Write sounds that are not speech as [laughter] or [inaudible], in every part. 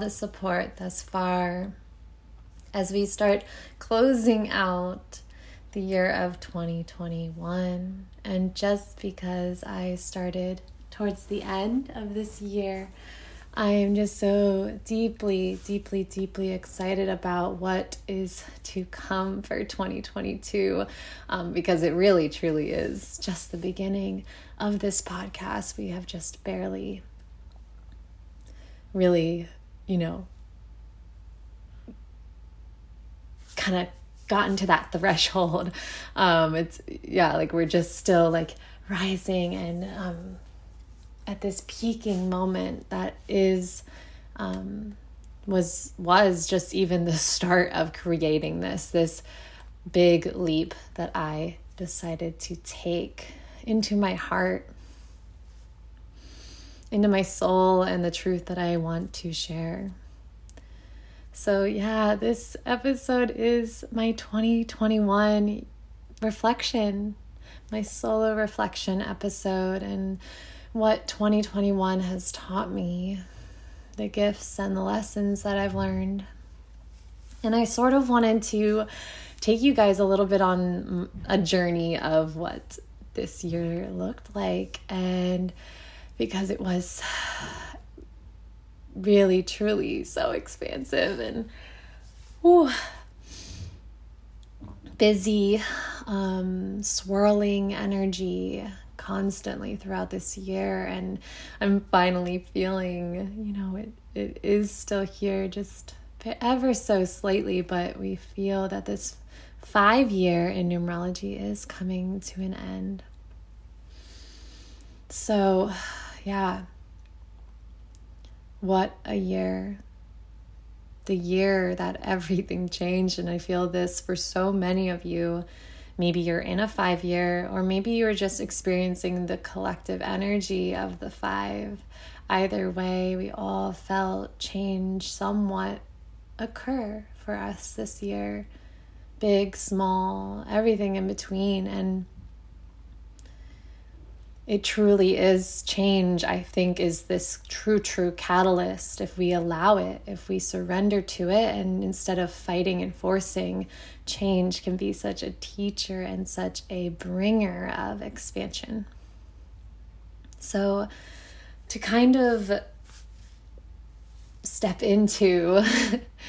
the support thus far as we start closing out the year of 2021. And just because I started towards the end of this year, I am just so deeply, deeply, deeply excited about what is to come for 2022 um, because it really, truly is just the beginning of this podcast. We have just barely really, you know, kind of gotten to that [laughs] threshold. Um, it's, yeah, like we're just still like rising and, um, at this peaking moment that is um, was was just even the [laughs] start of creating this this big leap that I decided to take into my heart into my soul and the truth that I want to share. So, yeah, this episode is my 2021 reflection, my solo reflection episode. And what 2021 has taught me, the gifts and the lessons that I've learned. And I sort of wanted to take you guys a little bit on a journey of what this year looked like. And because it was really, truly so expansive and whew, busy, um, swirling energy constantly throughout this year. And i'm finally feeling you know it, it is still here just ever so slightly but we feel that this five year in numerology is coming to an end. So yeah what a year the year that [laughs] everything changed and i feel this for so many of you Maybe you're in a five year, or maybe you're just experiencing the collective energy of the five. Either way, we all felt change somewhat occur for us this year big, small, everything in between. And it truly is change, I think, is this true, true catalyst if we allow it, if we surrender to it, and instead of fighting and forcing, change can be such a teacher and such a bringer of expansion. So, to kind of step into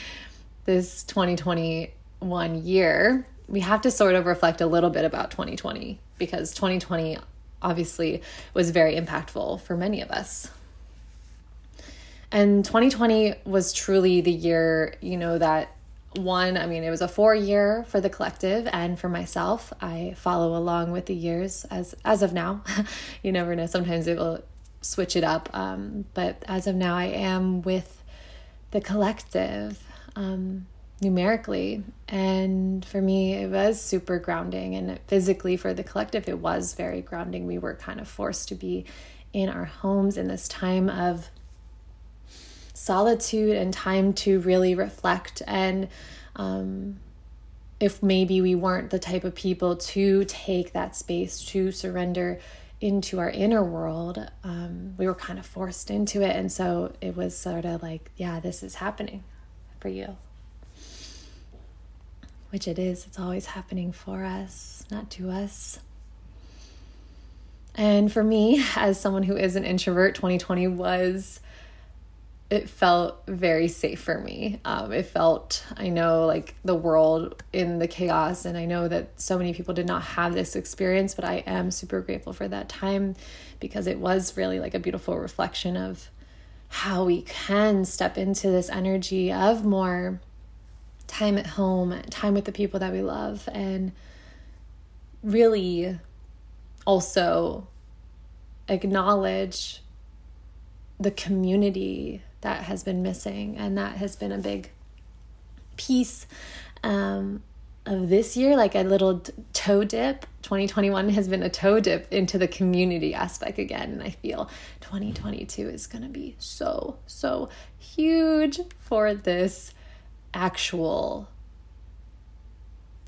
[laughs] this 2021 year, we have to sort of reflect a little bit about 2020 because 2020 obviously was very impactful for many of us. And 2020 was truly the year, you know, that one, I mean, it was a four year for the collective and for myself. I follow along with the years as as of now. [laughs] you never know. Sometimes it will switch it up. Um, but as of now, I am with the collective. Um, numerically. And for me, it was super grounding. And physically, for the collective, it was very grounding. We were kind of forced to be in our homes in this time of solitude and time to really reflect. And um, if maybe we weren't the type of people to take that space to surrender into our inner world, um, we were kind of forced into it. And so it was sort of like, yeah, this is happening for you which it is, it's always happening for us, not to us. And for me, [laughs] as someone who is an introvert, 2020 was, it felt very safe for me. Um, it felt, I know, like the world in the chaos, and I know that so many people did not have this experience, but I am super grateful for that time because it was really like a beautiful reflection of how we can step into this energy of more time at home, time with the people that we love, and really also acknowledge the community that has been missing. And that has been a big piece um, of this year, like a little toe dip. 2021 has been a toe dip into the community aspect again. And I feel 2022 is going to be so, so huge for this actual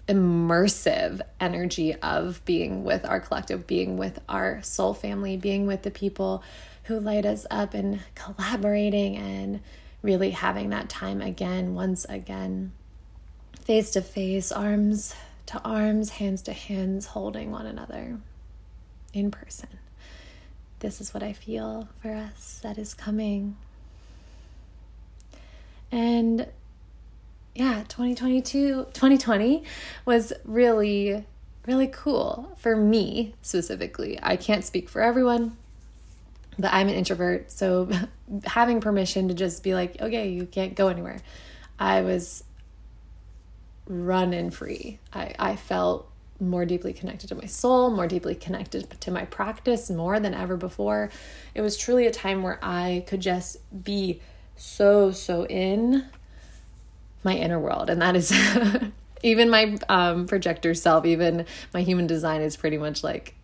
immersive energy of being with our collective, being with our soul family, being with the people who light us up and collaborating and really having that time again, once again, face to face, arms to arms, hands to hands, holding one another in person. This is what I feel for us that is coming. And yeah, 2022, 2020 was really, really cool for me specifically. I can't speak for everyone, but I'm an introvert. So [laughs] having permission to just be like, okay, you can't go anywhere. I was running free. I, I felt more deeply connected to my soul, more deeply connected to my practice more than ever before. It was truly a time where I could just be so, so in my inner world. And that is [laughs] even my um, projector self, even my human design is pretty much like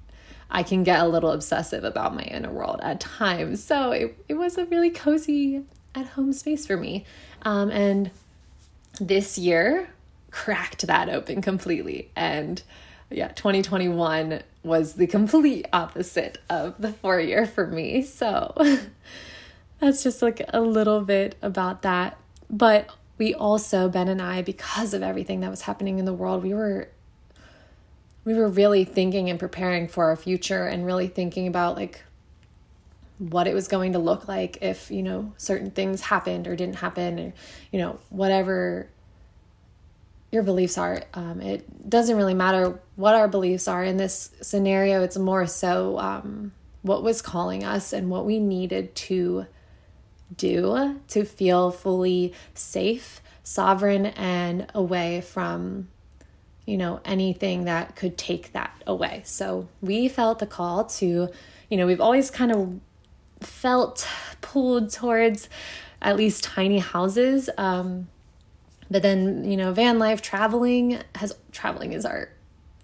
I can get a little obsessive about my inner world at times. So it, it was a really cozy at home space for me. Um, and this year cracked that open completely. And yeah, 2021 was the complete opposite of the four year for me. So [laughs] that's just like a little bit about that. But we also, Ben and I, because of everything that was happening in the world, we were we were really thinking and preparing for our future and really thinking about like what it was going to look like if you know certain things happened or didn't happen or you know whatever your beliefs are. Um, it doesn't really matter what our beliefs are. In this scenario it's more so um, what was calling us and what we needed to do to feel fully safe sovereign and away from you know, anything that could take that away. So we felt the call to, you know, we've always kind of felt pulled towards at least tiny houses. Um, but then, you know, van life, traveling has traveling is our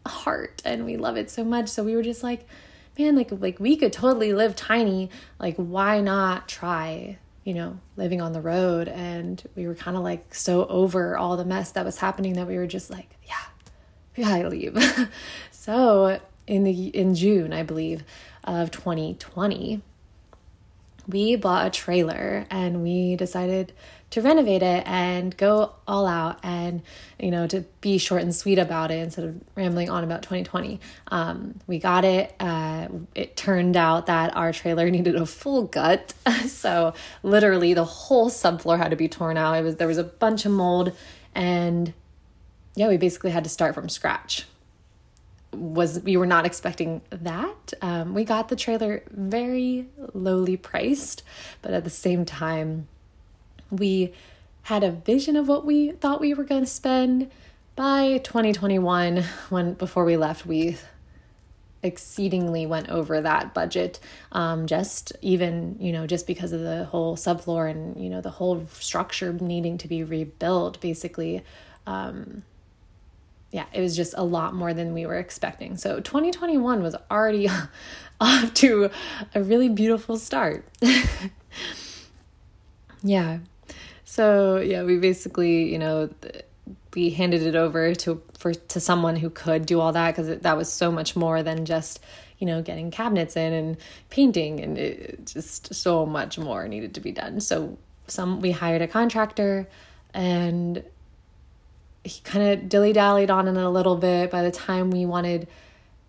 heart and we love it so much. So we were just like, man, like like we could totally live tiny. Like why not try you know, living on the road. And we were kind of like so over all the mess that was happening that we were just like, yeah, we gotta leave. [laughs] so in the in June, I believe, of 2020, we bought a trailer and we decided to renovate it and go all out and you know to be short and sweet about it instead of rambling on about 2020 um, we got it uh, it turned out that our trailer [laughs] needed a full gut [laughs] so literally the whole subfloor had to be torn out it was there was a bunch of mold and yeah, we basically had to start from scratch. Was we were not expecting that. Um, we got the trailer very lowly priced, but at the same time, we had a vision of what we thought we were going to spend by 2021 when before we left we exceedingly went over that budget um, just even you know just because of the whole subfloor and you know the whole structure needing to be rebuilt basically um, yeah, it was just a lot more than we were expecting. So 2021 was already [laughs] off to a really beautiful start. [laughs] yeah. So, yeah, we basically, you know, we handed it over to for to someone who could do all that because that was so much more than just you know getting cabinets in and painting and it, just so much more needed to be done so some we hired a contractor and he kind of dilly dallied on it a little bit. By the time we wanted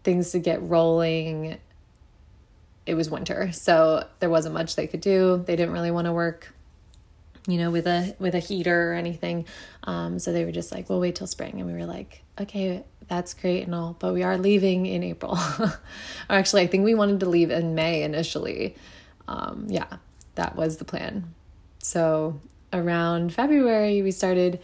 things to get rolling, it was winter, so there wasn't much they could do. They didn't really want to work, you know, with a with a heater or anything. Um, so they were just like, "We'll wait till spring," and we were like, "Okay, that's great and all, but we are leaving in April." [laughs] or actually, I think we wanted to leave in May initially. Um, yeah, that was the plan. So around February, we started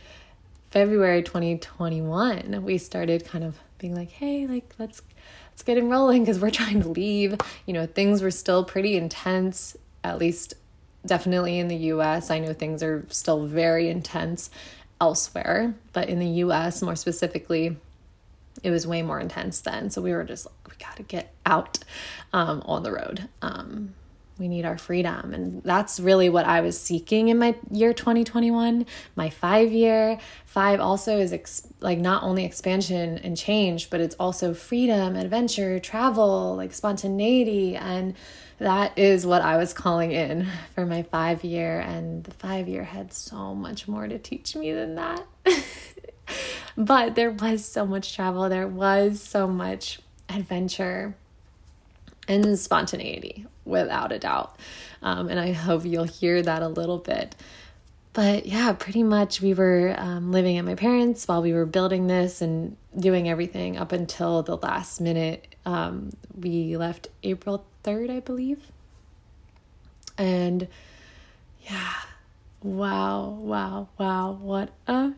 February 2021, we started kind of being like, hey, like let's let's get enrolling because we're trying to leave. You know, things were still pretty intense, at least definitely in the US. I know things are still very intense elsewhere, but in the US more specifically, it was way more intense then. So we were just like, we got to get out um, on the road. Um, we need our freedom. And that's really what I was seeking in my year 2021. My five year, five also is ex- like not only expansion and change, but it's also freedom, adventure, travel, like spontaneity. And that is what I was calling in [laughs] for my five year. And the five year had so much more to teach me than that. [laughs] but there was so much travel, there was so much adventure and spontaneity without a doubt. Um, and I hope you'll hear that a little bit. But yeah, pretty much we were um, living at my parents' while we were building this and doing everything up until the last minute. Um, we left April 3rd, I believe. And yeah, wow, wow, wow, what a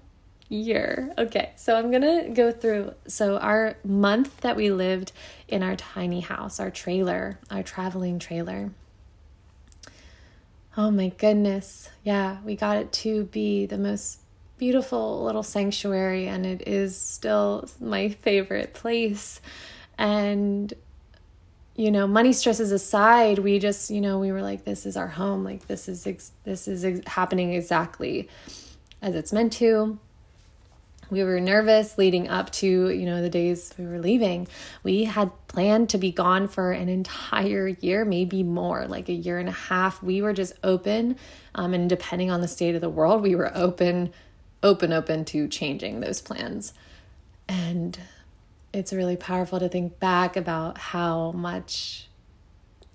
year. Okay, so I'm gonna go through. So, our month that we lived in our tiny house, our trailer, our traveling trailer. Oh my goodness. Yeah, we got it to be the most beautiful little sanctuary, and it is still my favorite place. And you know money stresses aside we just you know we were like this is our home like this is ex- this is ex- happening exactly as it's meant to. We were nervous leading up to you know the days we were leaving. We had planned to be gone for an entire year maybe more like a year and a half. We were just open um, and depending on the state of the world we were open open open to changing those plans. And it's really powerful to think back about how much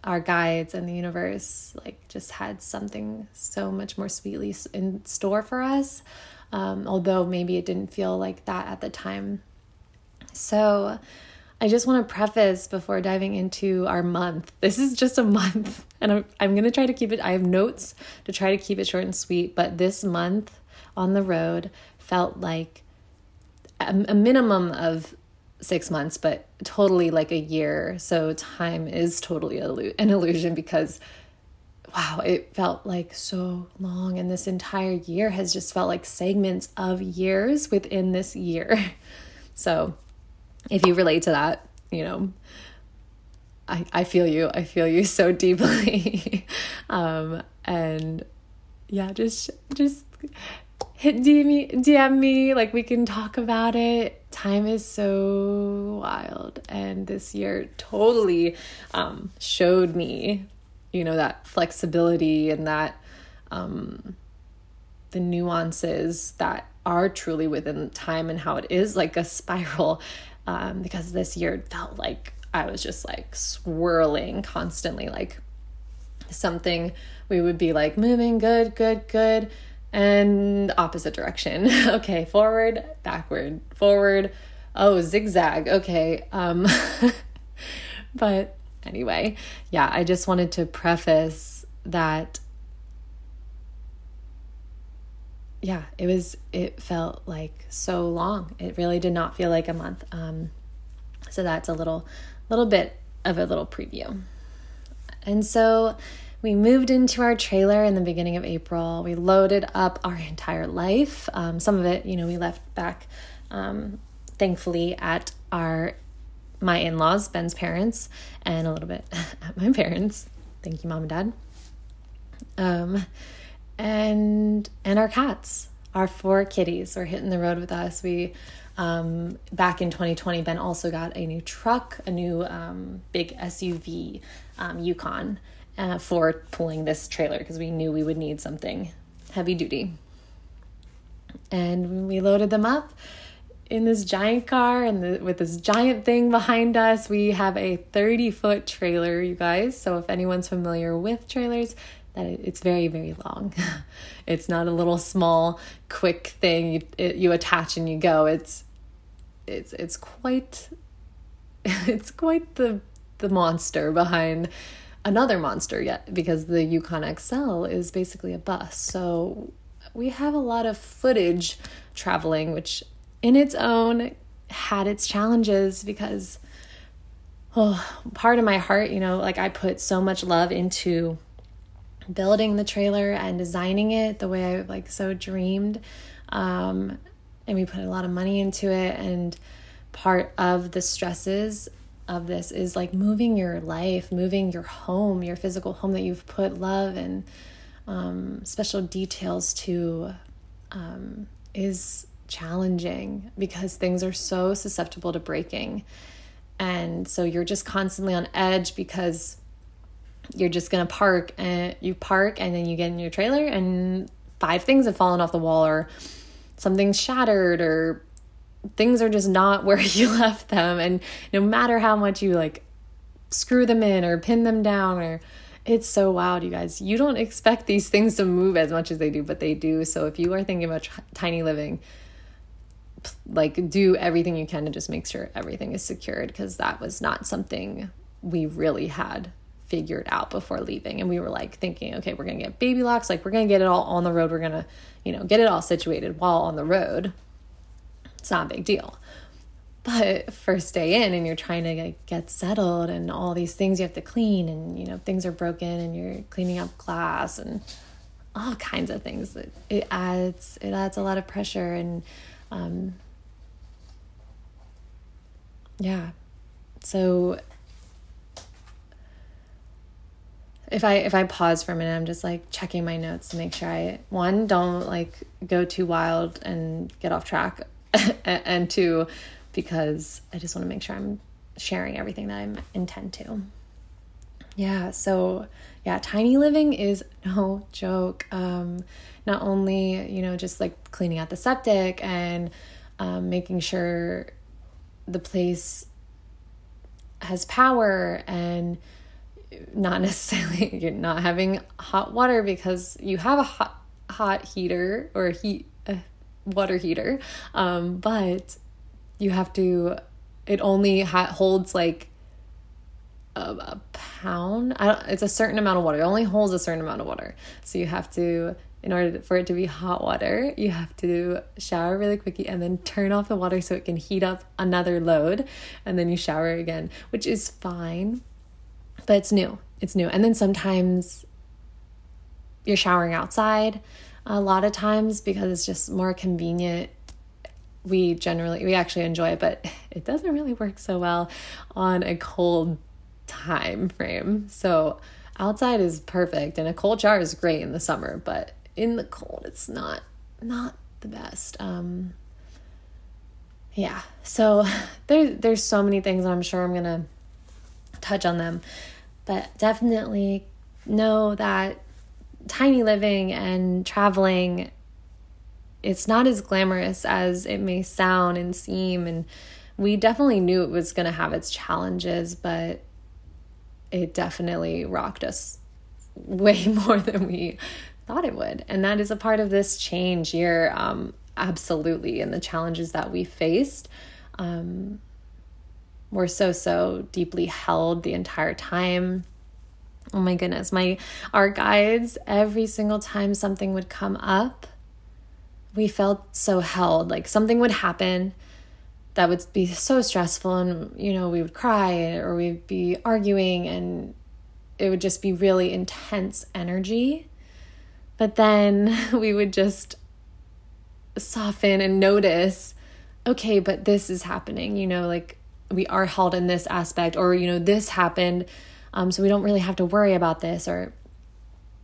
our guides and the universe like just had something so much more sweetly in store for us um, although maybe it didn't feel like that at the time. So, I just want to preface before diving into our month. [laughs] This is just a month, [laughs] and I'm, I'm going to try to keep it. I have notes to try to keep it short and sweet, but this month on the road felt like a, a minimum of six months, but totally like a year. So time is totally an illusion because wow, it felt like so long. And this entire year has just felt like segments of years within this year. [laughs] So if you relate to that, you know, I, I feel you. I feel you so [laughs] deeply. um, and yeah, just, just hit DM, me, DM me. Like we can talk about it. Time is so wild. And this year totally um, showed me you know that flexibility and that um the nuances that are truly within time and how it is like a spiral um because this year felt like I was just like swirling constantly like something we would be like moving good good good and opposite direction [laughs] okay forward backward forward oh zigzag okay um [laughs] but anyway, yeah, I just wanted to preface that yeah, it was it felt like so long. It really did not feel like a month. Um so that's a little little bit of a little preview. And so we moved into our trailer in the beginning of April. We loaded up our entire life. Um, some of it, you know, we left back, um, thankfully, at our my in laws, Ben's parents, and a little bit [laughs] at my parents. Thank you, mom and dad. Um, and and our cats, our four kitties, were hitting the road with us. We um, back in 2020, Ben also got a new truck, a new um, big SUV, um, Yukon, uh, for pulling this trailer because we knew we would need something heavy duty. And we loaded them up in this giant car and the, with this giant thing behind us. We have a 30 foot trailer, you guys. So if anyone's familiar with trailers, that it's very very long. [laughs] it's not a little small quick thing you it, you attach and you go. It's it's it's quite [laughs] it's quite the the monster behind another monster yet because the Yukon XL is basically a bus. So we have a lot of footage traveling which in its own had its challenges because oh, part of my heart, you know, like I put so much love into building the trailer and designing it the way I like so dreamed. Um, and we put a lot of money into it and part of the stresses of this is like moving your life, moving your home, your physical home that you've put love and um, special details to um, is challenging because things are so susceptible to breaking. And so you're just constantly on edge because you're just going to park and you park and then you get in your trailer and five things have fallen off the wall or something's shattered or things are just not [laughs] where you left them. And no matter how much you like screw them in or pin them down or it's so wild you guys. You don't expect these things to move as much as they do but they do. So if you are thinking about tiny living like do everything you can to just make sure everything is secured because that was not something we really had figured out before leaving. And we were like thinking okay we're to get baby locks like we're to get it all on the road. We're to you know get it all situated while on the road it's not a big deal. But first day in and you're trying to get settled and all these things you have to clean and you know things are broken and you're cleaning up glass and all kinds of things that it adds it adds a lot of pressure and um yeah. So if I if I pause for a minute, I'm just like checking my notes to make sure I one don't like go too wild and get off track, [laughs] and two, because I just want to make sure I'm sharing everything that I intend to. Yeah, so yeah, tiny living is [laughs] no joke. Um, not only you know just like cleaning out the septic and um, making sure the place has power and not [laughs] necessarily you're not having hot water because you have a hot hot heater or heat water heater. Um, but you have to it only ha- holds like a, a pound. I don't, it's a certain amount of water. It only holds a certain amount of water. So you have to in order for it to be hot water you have to shower really quickly and then turn off the water so it can heat up another load. And then you shower again which is fine. But it's new. It's new. And then sometimes you're showering outside a lot of times because it's just more convenient. We generally, we actually enjoy it, but [laughs] it doesn't really work so well on a cold time frame. So outside is perfect and a cold shower is great in the summer, but in the cold, it's not, not the best. Um, yeah. So [laughs] there, there's so many things I'm sure I'm to touch on them but definitely know that tiny living and traveling it's not as glamorous as it may sound and seem. And we definitely knew it was going to have its challenges but it definitely rocked us [laughs] way more than we thought it would. And that is a part of this change year um, absolutely and the challenges that we faced. Um, were so so deeply held the entire time oh my goodness. My our guides every single time something would come up we felt so held. Like something would happen that would be so stressful and you know we would cry or we'd be arguing and it would just be really intense energy. But then [laughs] we would just soften and notice okay but this is happening you know like we are held in this aspect or you know this happened um, so we don't really have to worry about this or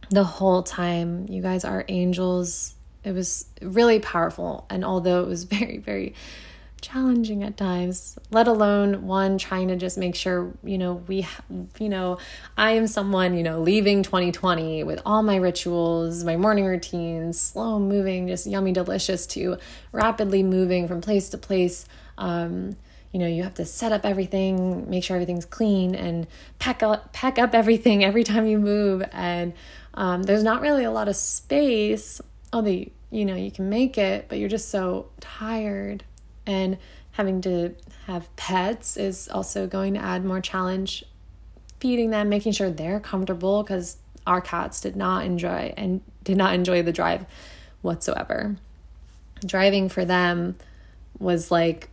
the whole time. You guys are angels. It was really powerful. And although it was [laughs] very very challenging at times let alone one trying to just make sure you know we you know i am someone you know leaving 2020 with all my rituals my morning routines slow moving just yummy delicious to rapidly moving from place to place. Um, you know you have to set up everything make sure everything's clean and pack up pack up everything [laughs] every time you move. And um, there's not really a lot of space although you know you can make it but you're just so tired. And having to have pets is also going to add more challenge feeding them making sure they're comfortable because our cats did not enjoy and did not enjoy the drive whatsoever. Driving for them was like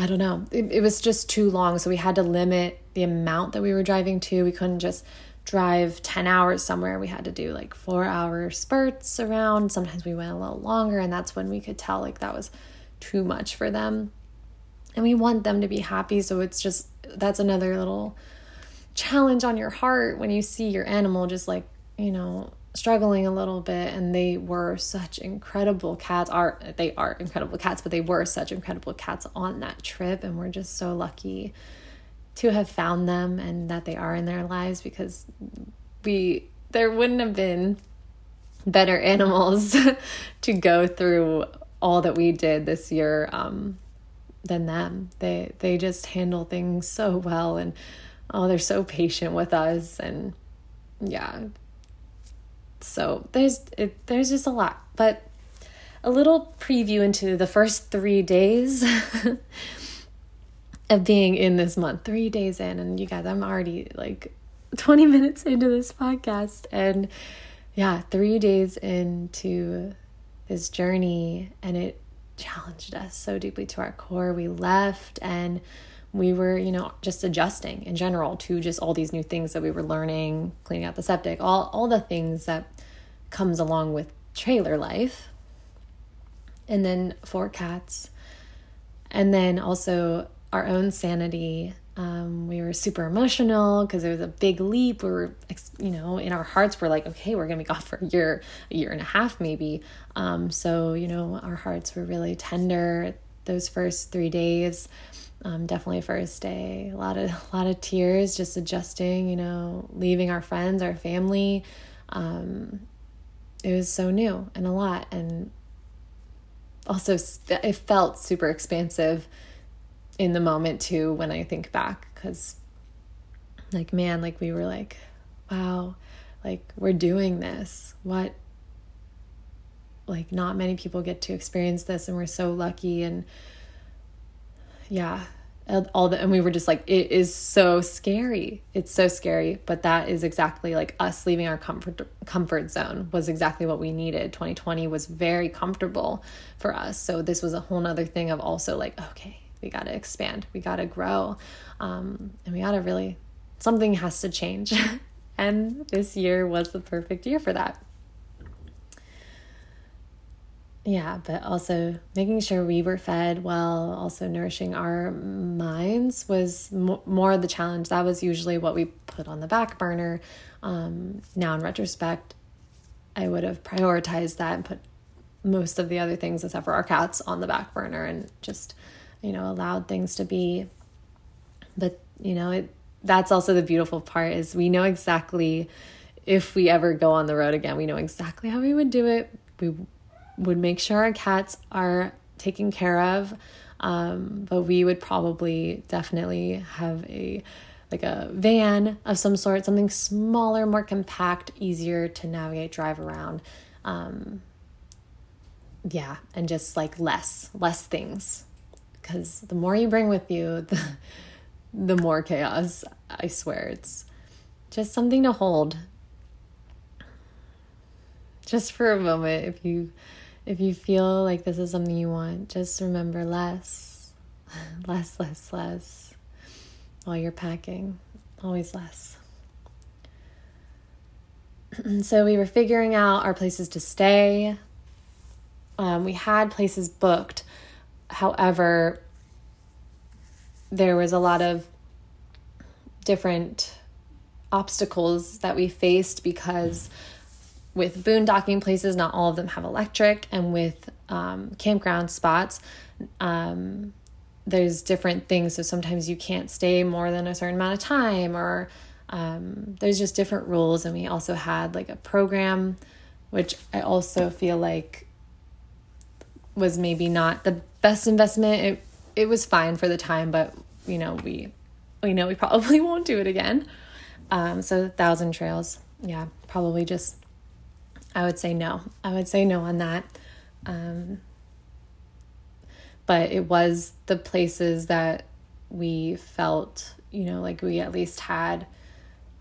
I don't know. It, it was just too long. So we had to limit the amount that we were driving to. We couldn't just drive 10 hours somewhere. We had to do like four hour spurts around. Sometimes we went a little longer, and that's when we could tell like that was too much for them. and we want them to be happy. So it's just that's another little challenge on your heart when you see your animal just like, you know, struggling a little bit and they were such incredible cats are they are incredible cats but they were such incredible cats on that trip and we're just so lucky to have found them and that they are in their lives because we there wouldn't have been better animals [laughs] to go through all that we did this year um, than them. They they just handle things so well and oh they're so patient with us and yeah. So there's it, there's just a lot, but a little preview into the first 3 days [laughs] of being in this month. 3 days in and you guys I'm already like 20 minutes into this podcast and yeah, 3 days into this journey and it challenged us so deeply to our core. We left and we were, you know, just adjusting in general to just all these new things that we were learning, cleaning out the septic, all all the things that comes along with trailer life. And then four cats. And then also our own sanity um, we were super emotional because it was a big leap. We were, you know, in our hearts, we're like, okay, we're gonna be [laughs] gone for a year, a year and a half, maybe. Um, so you know, our hearts were really tender those first three days. Um, definitely first day, a lot of [laughs] a lot of tears, just adjusting. You know, leaving our friends, our family. Um, it was so new and a lot, and also it felt super expansive in the moment too when I think back because like man like we were like wow like we're doing this what like not many people get to experience this and we're so lucky and yeah. All the and we were just like it is so scary. It's so scary. But that is exactly like us leaving our comfort comfort zone was exactly what we needed. 2020 was very comfortable for us. So this was a whole nother thing of also like okay we got to expand. We got to grow. Um, and we got to really something has to change. [laughs] And this year was the perfect year for that yeah but also making sure we were fed while also nourishing our minds was mo- more of the challenge. That was usually what we put on the back burner. Um, now in retrospect i would have prioritized that and put most of the other things except for our cats on the back burner and just you know allowed things to be. But you know it that's also the beautiful part is we know exactly if we ever go on the road again we know exactly how we would do it. We would make sure our cats are taken care of um, but we would probably definitely have a like a van of some sort something smaller more compact easier to navigate drive around um, yeah and just like less less things because the more you bring with you, [laughs] the, the more chaos. I swear. It's just something to hold. Just for a moment, if you if you feel like this is something you want, just remember less, [laughs] less, less, less while you're packing. Always less. [clears throat] so we were figuring out our places to stay. Um, we had places booked, However, there was a lot of different obstacles that we faced because with boondocking places, not all of them have electric, and with um, campground spots, um, there's different things. So sometimes you can't stay more than a certain amount of time, or um, there's just different rules. And we also had like a program, which I also feel like was maybe not the best investment. It it was fine for the time, but you know we we know we probably [laughs] won't do it again. Um, so thousand trails, yeah, probably just I would say no. I would say no on that. Um, but it was the places that we felt, you know, like we at least had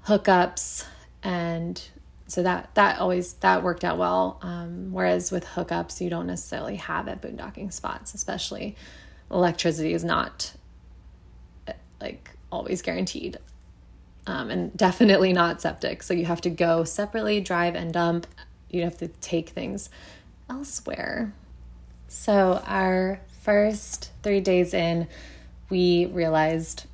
hookups and so that that always that worked out well um, whereas with hookups you don't necessarily have at boondocking spots especially electricity is not like always guaranteed um, and definitely not septic so you have to go separately drive and dump you have to take things elsewhere so our first three days in we realized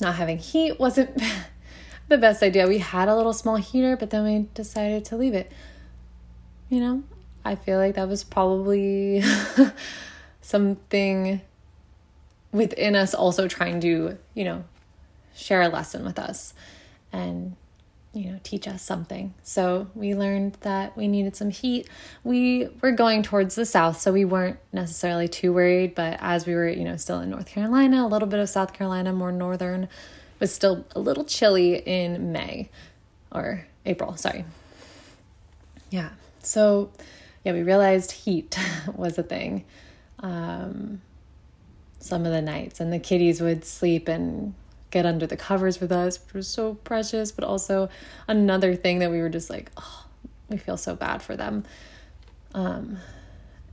not having heat wasn't [laughs] the best idea. We had a little small heater, but then we decided to leave it. You know, I feel like that was probably [laughs] something within us also trying to, you know, share a lesson with us and you know teach us something. So we learned that we needed some heat. We were going towards the south so we weren't necessarily too worried but as we were you know still in north carolina a little bit of south carolina more northern was still a little chilly in may or april sorry. Yeah so yeah we realized heat [laughs] was a thing. Um, some of the nights and the kitties would sleep and get under the covers with us, which was so precious, but also another thing that we were just like, oh, we feel so bad for them. Um,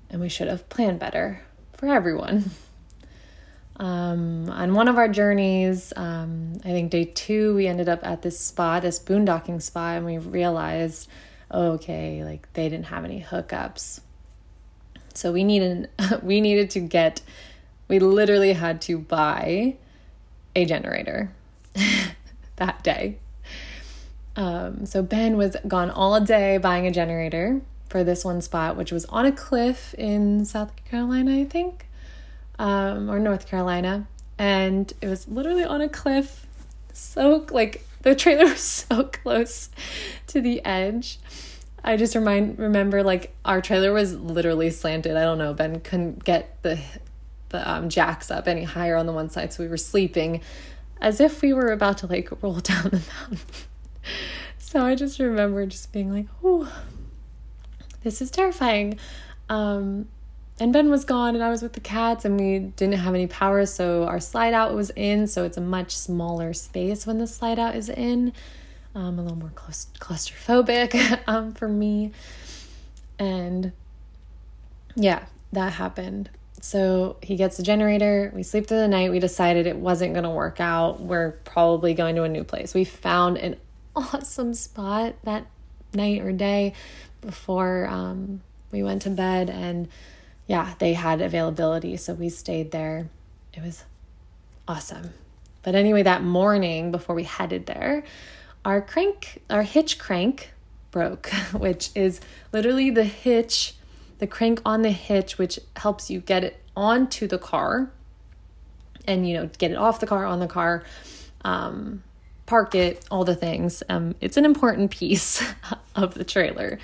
and we should have planned better for everyone. Um, on one of our journeys, um, I think day two, we ended up at this spot, this boondocking spot, and we realized, oh, okay, like they didn't have any hookups. So we needed [laughs] we needed to get we literally had to buy a generator [laughs] that day. Um, so Ben was gone all day buying a generator for this one spot, which was on a cliff in South Carolina, I think, um, or North Carolina. And it was literally on a cliff. So, like, the trailer [laughs] was so close to the edge. I just remind remember like our trailer was literally slanted. I don't know. Ben couldn't get the the um, jacks up any higher on the one side, so we were sleeping as if we were about to like [laughs] roll down the mountain. [laughs] so I just remember just being like, "Oh, this is terrifying." Um, and Ben was gone, and I was with the cats, and we didn't have any power, so our slide out was in. So it's a much smaller space when the slide out is in. Um, a little more claustrophobic [laughs] um, for me, and yeah, that happened. So he gets a generator. We sleep through the night. We decided it wasn't going to work out. We're probably going to a new place. We found an [laughs] awesome spot that night or day before um, we went to bed. And yeah, they had availability. So we stayed there. It was awesome. But anyway, that morning before we headed there, our crank, our hitch crank broke, [laughs] which is literally the hitch the crank on the hitch, which helps you get it onto the car and, you know, get it off the car, on the car, um, park it, all the things. Um, it's an important piece [laughs] of the trailer.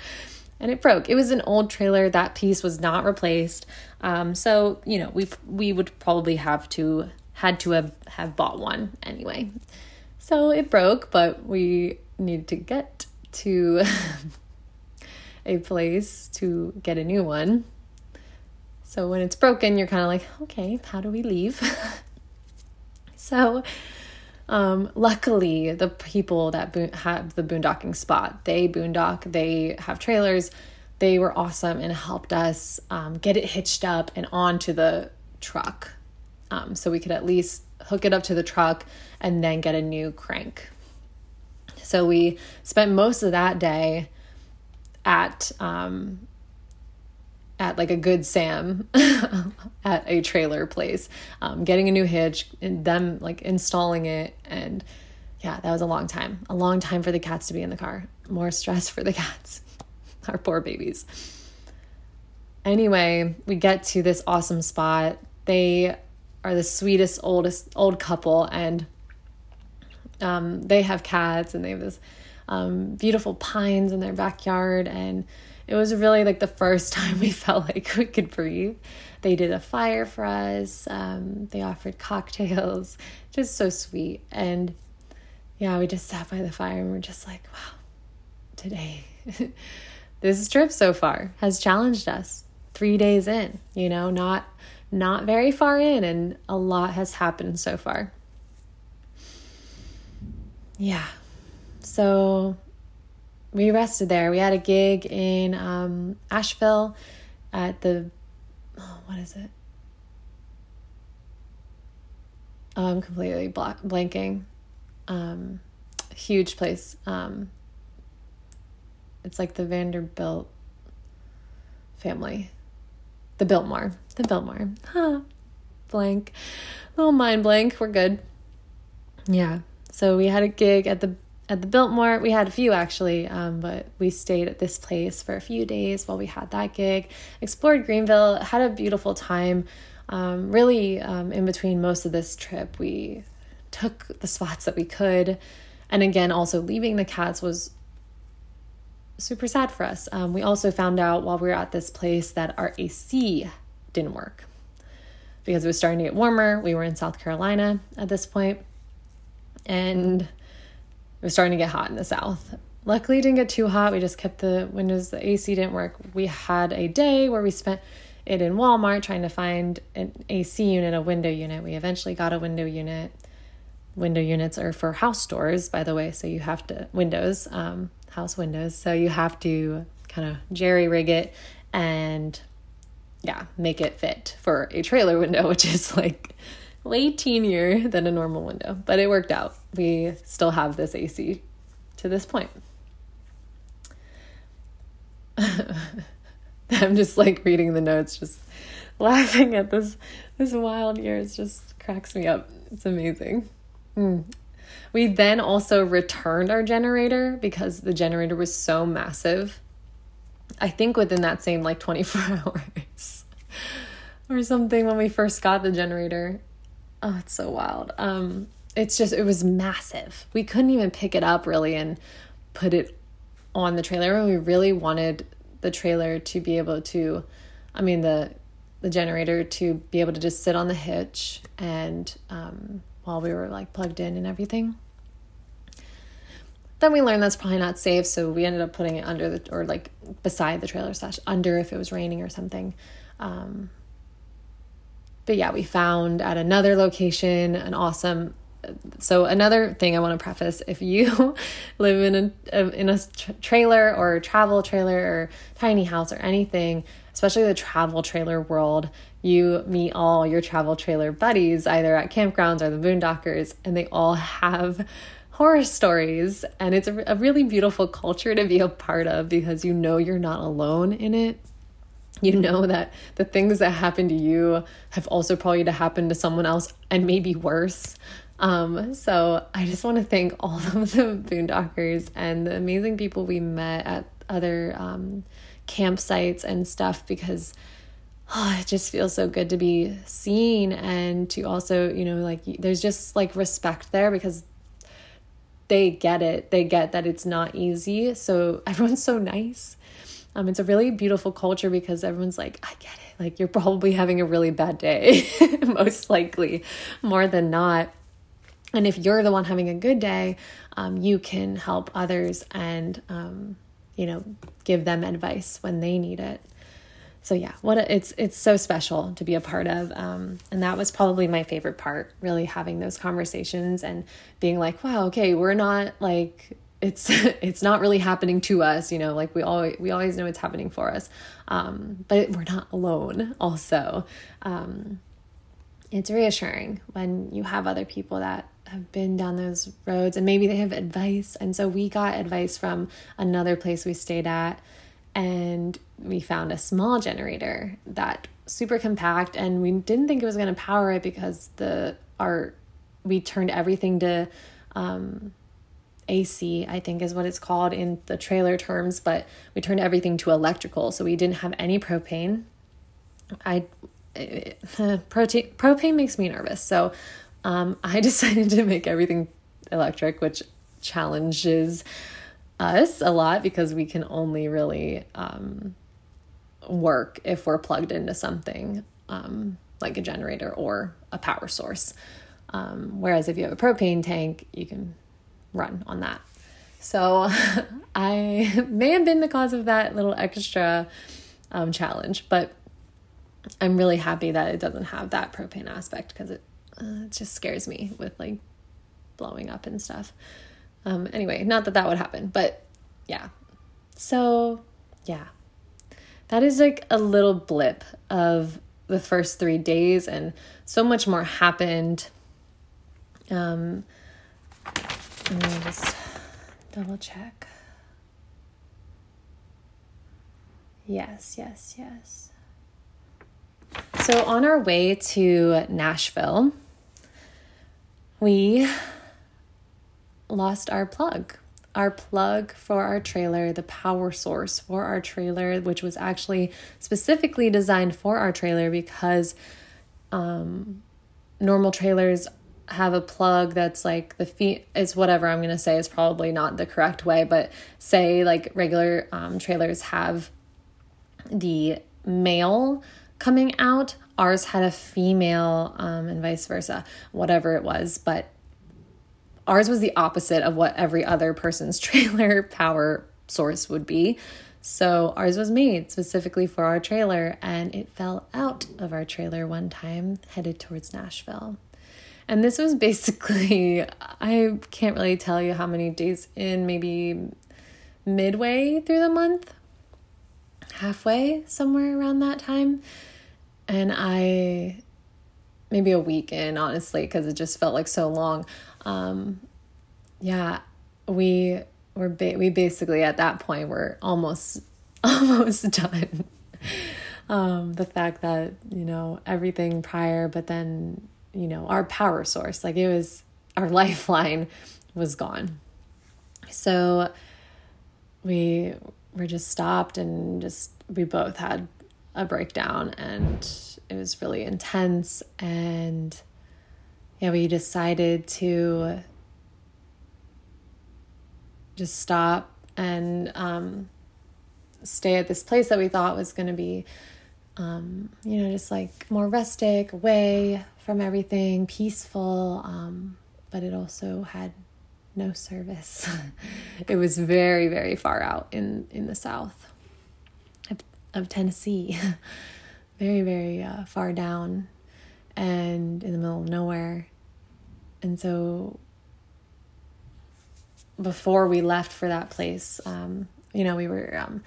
And it broke. It was an old trailer. That piece was not replaced. Um, so, you know, we we would probably have to had to have, have bought one anyway. So it broke, but we needed to get to [laughs] a place to get a new one. So when it's broken, you're kind of like, okay, how do we leave? [laughs] so, um, luckily, the people that bo- have the boondocking spot, they boondock, they have trailers. They were awesome and helped us um, get it hitched up and onto the truck. Um, so we could at least hook it up to the truck and then get a new crank. So we spent most of that day at um, at like a good Sam [laughs] at a trailer place, um, getting a new hitch and them like installing it. And yeah, that was a long time. A long time for the cats to be in the car. More stress for the cats, [laughs] our poor babies. Anyway, we get to this awesome spot. They are the sweetest oldest old couple and um, they have cats and they have this um, beautiful pines in their backyard. And it was really like the first [laughs] time we felt like we could breathe. They did a fire for us, um, they offered cocktails, just so sweet. And yeah, we just sat by the fire and we're just like, wow, today, [laughs] this trip so far has challenged us three days in, you know, not not very far in and a lot has happened so far. Yeah, so we rested there. We had a gig in um, Asheville at the, oh, what is it? Oh, I'm completely blanking. Um, huge place. Um, it's like the Vanderbilt family. The Biltmore. The Biltmore. Huh. blank, little mind blank. We're good. Yeah. So we had a gig at the at the Biltmore. We had a few actually, um, but we stayed at this place for a few days while we had that gig. Explored Greenville, had a beautiful time. Um, really, um, in between most of this trip, we took the spots that we could. And again, also leaving the cats was super sad for us. Um, we also found out while we were at this place that our AC didn't work because it was starting to get warmer. We were in South Carolina at this point, and it was starting to get hot in the South. Luckily, it didn't get too hot. We just kept the windows, the AC didn't work. We had a day where we spent it in Walmart trying to find an AC unit, a window unit. We eventually got a window unit. Window units are for house doors, by the way, so you have to, windows, um, house windows. So you have to kind of jerry rig it and yeah, make it fit for a trailer window, [laughs] which is like way teenier [laughs] than a normal window. But it worked out. We still have this AC to this point. [laughs] I'm just like reading the notes, just laughing at this this wild year. It just cracks me up. It's amazing. Mm. We then also returned our generator because the generator was so massive. I think within that same like 24 [laughs] hours or something when we first got the generator. Oh, it's so wild. Um it's just it was massive. We couldn't even pick it up really and put it on the trailer. And We really wanted the trailer to be able to I mean the the generator to be able to just sit on the hitch and um while we were like plugged in and everything. Then we learned that's probably not safe, so we ended up putting it under the or like beside the trailer slash under if it was raining or something. Um, but yeah, we found at another location an awesome. So another thing I want to preface: if you [laughs] live in a in a trailer or a travel trailer or tiny house or anything, especially the travel trailer world, you meet all your travel trailer buddies either at campgrounds or the boondockers, and they all have horror stories. And it's a, a really beautiful culture to be a part of because you know you're not alone in it. You know that the things that happen to you have also probably to happen to someone else and maybe worse. Um, so I just want to thank [laughs] all of the boondockers and the amazing people we met at other um, campsites and stuff because oh, it just feels so good to be seen and to also, you know, like there's just like respect there because they get it. They get that it's not easy. So [laughs] everyone's so nice. Um, it's a really beautiful culture because everyone's like, I get it. Like, you're probably having a really bad day, [laughs] most likely, more than not. And if you're the one having a good day, um, you can help others and um, you know, give them advice when they need it. So yeah, what a, it's it's so special to be a part of, um, and that was probably my favorite part. Really having those conversations and being like, wow, okay, we're not like it's [laughs] it's not really happening to us, you know, like we always we always know it's happening for us, um, but we're not alone. Also, um, it's reassuring when you have other people that have been down those roads and maybe they have advice. And so we got advice from another place we stayed at and we found a small generator that super compact and we didn't think it was going to power it because the our we turned everything to um, AC, I think is what it's called in the trailer terms, but we turned everything to electrical, so we didn't have any propane. I [laughs] protein propane makes me nervous, so um, [laughs] I decided to make everything electric, which challenges us a lot because we can only really um, work if we're plugged into something um, like a generator or a power source. Um, whereas if you have a propane tank, you can run on that. So [laughs] I may have been the cause of that little extra um, challenge, but I'm really happy that it doesn't have that propane aspect because it uh, it just scares me with like blowing up and stuff. Um, anyway, not that that would happen, but yeah. So, yeah. That is like a little blip of the first three days, and so much more happened. Um, let me just double check. Yes, yes, yes. So, on our way to Nashville, we lost our plug. Our plug for our trailer, the power source for our trailer, which was actually specifically designed for our trailer because um, normal trailers have a plug that's like the feet it's whatever i'm going to say is probably not the correct way but say like regular um, trailers have the male coming out. Ours had a female, um, and vice versa, whatever it was. But ours was the opposite of what every other person's [laughs] trailer power source would be. So ours was made specifically for our trailer, and it fell out of our trailer one time headed towards Nashville. And this was basically, I can't really tell you how many days in, maybe midway through the month, halfway, somewhere around that time. And I, maybe a week in, honestly, because it just felt like so long. Um, yeah, we were ba- we basically at that point were almost [laughs] almost done. [laughs] um, the fact that you know everything prior, but then you know our power source, like it was our [laughs] lifeline, was gone. So we were just stopped and just we both had a breakdown and it was really intense and yeah we decided to just stop and um, stay at this place that we thought was going to be um, you know just like more rustic away from everything peaceful um, but it also had no service. [laughs] It was very very far out in in the south of Tennessee, [laughs] very, very uh, far down and in the middle of nowhere. And so before we left for that place, um, you know, we were um,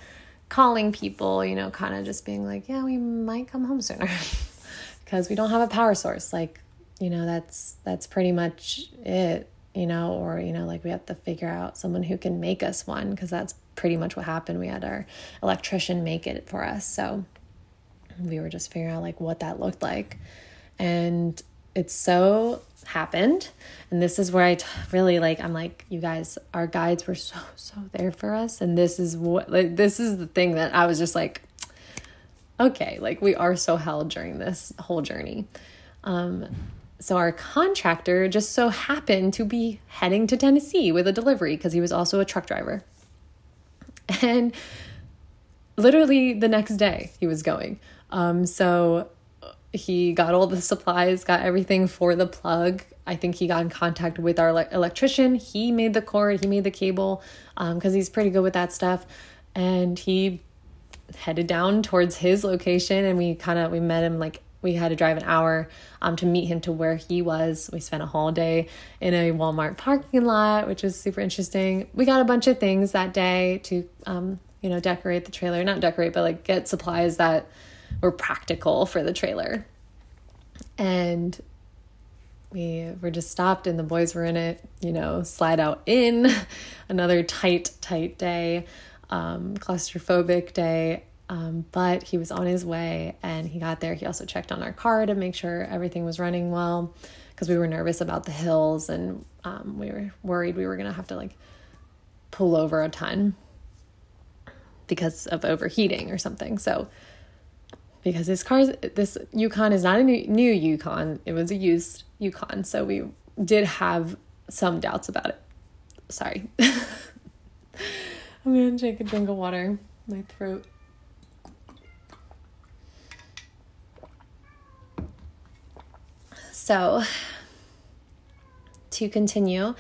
calling people, you know, kind of just being like, yeah, we might come home sooner [laughs] because we don't have a power source. Like, you know, that's that's pretty much it, you know, or you know, like we have to figure out someone who can make us one because that's pretty much what happened. We had our electrician make it for us. So we were just figuring out like what that looked like. And it so happened. And this is where I t- really like, I'm like, you guys, our guides were so, so there for us. And this is what, like, this is the thing that I was just like, okay, like we are so held during this whole journey. Um, so our contractor just so happened to be heading to Tennessee with a delivery because he was also a truck driver. And literally the next day he was going. Um, so he got all the supplies, got everything for the plug. I think he got in contact with our electrician. He made the cord, he made the cable because um, he's pretty good with that stuff. And he headed down towards his location and we kind of we met him like we had to drive an hour um, to meet him to where he was. We spent a whole day in a Walmart parking lot, which was super interesting. We got a bunch of things that day to, um, you know, decorate the trailer. Not decorate, but like get supplies that were practical for the trailer. And we were just stopped, and the boys were in it, you know, slide out in. [laughs] Another tight, tight day, um, claustrophobic day um, but he was on his way and he got there. He also checked on our car to make sure everything was running well because we were nervous about the hills and um, we were worried we were going to have to like pull over a ton because of overheating or something. So, because his car, this Yukon is not a new, new Yukon, it was a used Yukon. So, we did have some doubts about it. Sorry. [laughs] I'm to take a drink of water. My throat. So, to continue,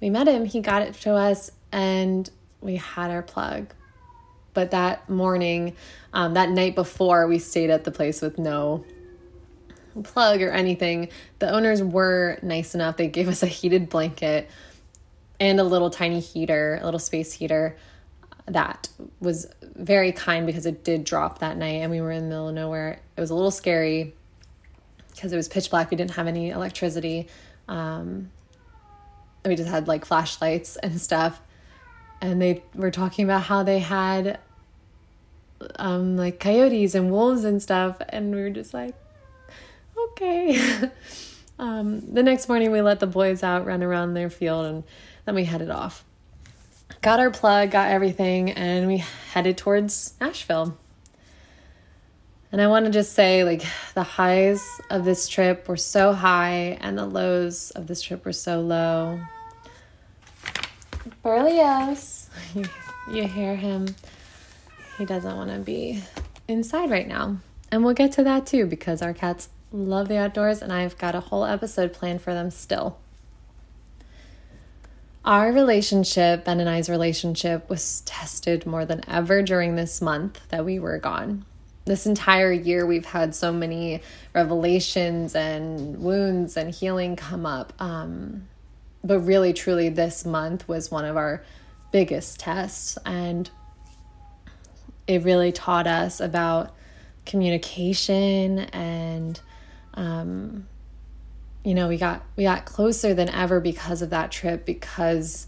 we met him, he got it to us, and we had our plug. But that morning, um, that night before, we stayed at the place with no plug or anything. The owners were nice enough. They gave us a heated blanket and a little tiny heater, a little space heater that was very kind because it did drop that night and we were in the middle of nowhere. It was a little scary because it was pitch black. We didn't have any electricity. Um, we just had like flashlights and stuff. And they were talking about how they had um, like coyotes and wolves and stuff. And we were just like, okay. [laughs] um, the next morning, we let the boys out, run around their field, and then we headed off. Got our plug, got everything, and we headed towards Nashville. And I want to just say, like, the highs of this trip were so high, and the lows of this trip were so low. Berlioz, [laughs] you, you hear him. He doesn't want to be inside right now. And we'll get to that too, because our cats love the outdoors, and I've got a whole episode planned for them still. Our relationship, Ben and I's relationship, was tested more than ever during this month that we were gone. This entire year we've had so many revelations and wounds and healing come up um, but really truly this month was one of our biggest tests and it really taught us about communication and um, you know we got we got closer than ever because of that trip because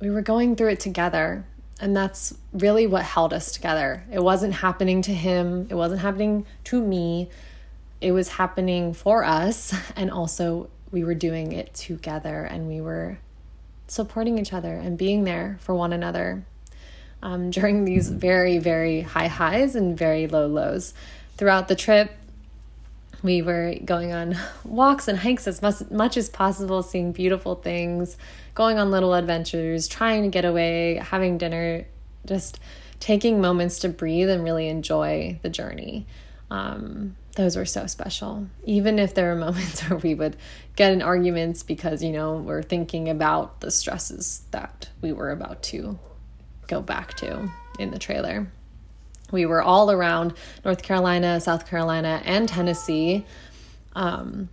we were going through it together and that's really what held us together. It wasn't happening to him, it wasn't happening to me. It was happening for us. [laughs] And also, we were doing it together and we were supporting each other and being there for one another um, [laughs] during these very, very high highs and very low lows. Throughout the trip, we were going on walks and hikes as much, much as possible, seeing beautiful things, going on little adventures, trying to get away, having dinner, just taking moments to breathe and really enjoy the journey. Um, those were so special. Even if there were [laughs] moments where we would get in arguments because, you know, we're thinking about the stresses that we were about to go back to in the trailer. We were all around North Carolina, South Carolina, and Tennessee. Um,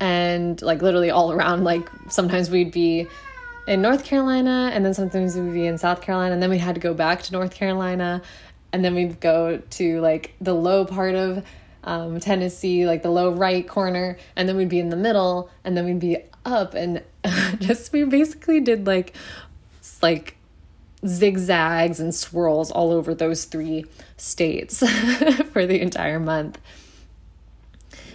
and like literally all around, like sometimes we'd be in North Carolina, and then sometimes we'd be in South Carolina, and then we had to go back to North Carolina, and then we'd go to like the low part of um, Tennessee, like the low right corner, and then we'd be in the middle, and then we'd be up, and [laughs] just we basically did like like zigzags and swirls all over those three states [laughs] for the entire month.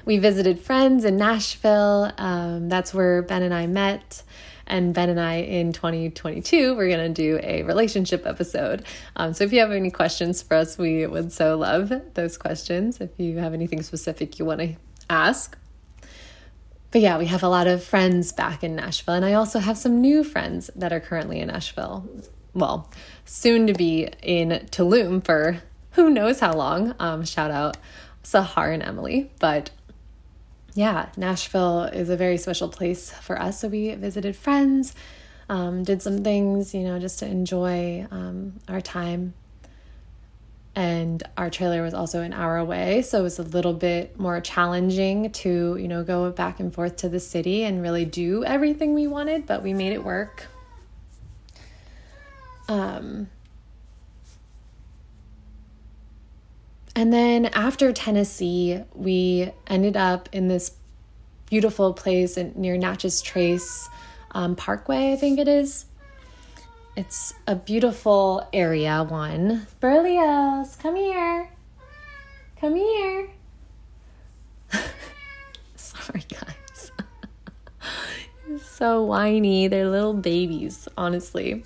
We visited friends in Nashville. Um, that's where Ben and I met. And Ben and I in 2022, we're going to do a relationship episode. Um, so if you have any questions for us, we would so love those questions. If you have anything specific you want to ask, but yeah, we have a lot of friends back in Nashville, and I also have some new friends that are currently in Nashville well, soon to be in Tulum for who knows how long. Um, shout out Sahar and Emily. But yeah, Nashville is a very special place for us. So we visited friends, um, did some things, you know, just to enjoy um, our time. And our trailer was also an hour away, so it was a little bit more challenging to, you know, go back and forth to the city and really do everything we wanted, but we made it work. Um, and then after Tennessee, we ended up in this beautiful place near Natchez Trace um, Parkway, I think it is. It's a beautiful area, one. Berlioz, come here. Come here. [laughs] Sorry, guys. [laughs] so whiny. They're little babies, honestly.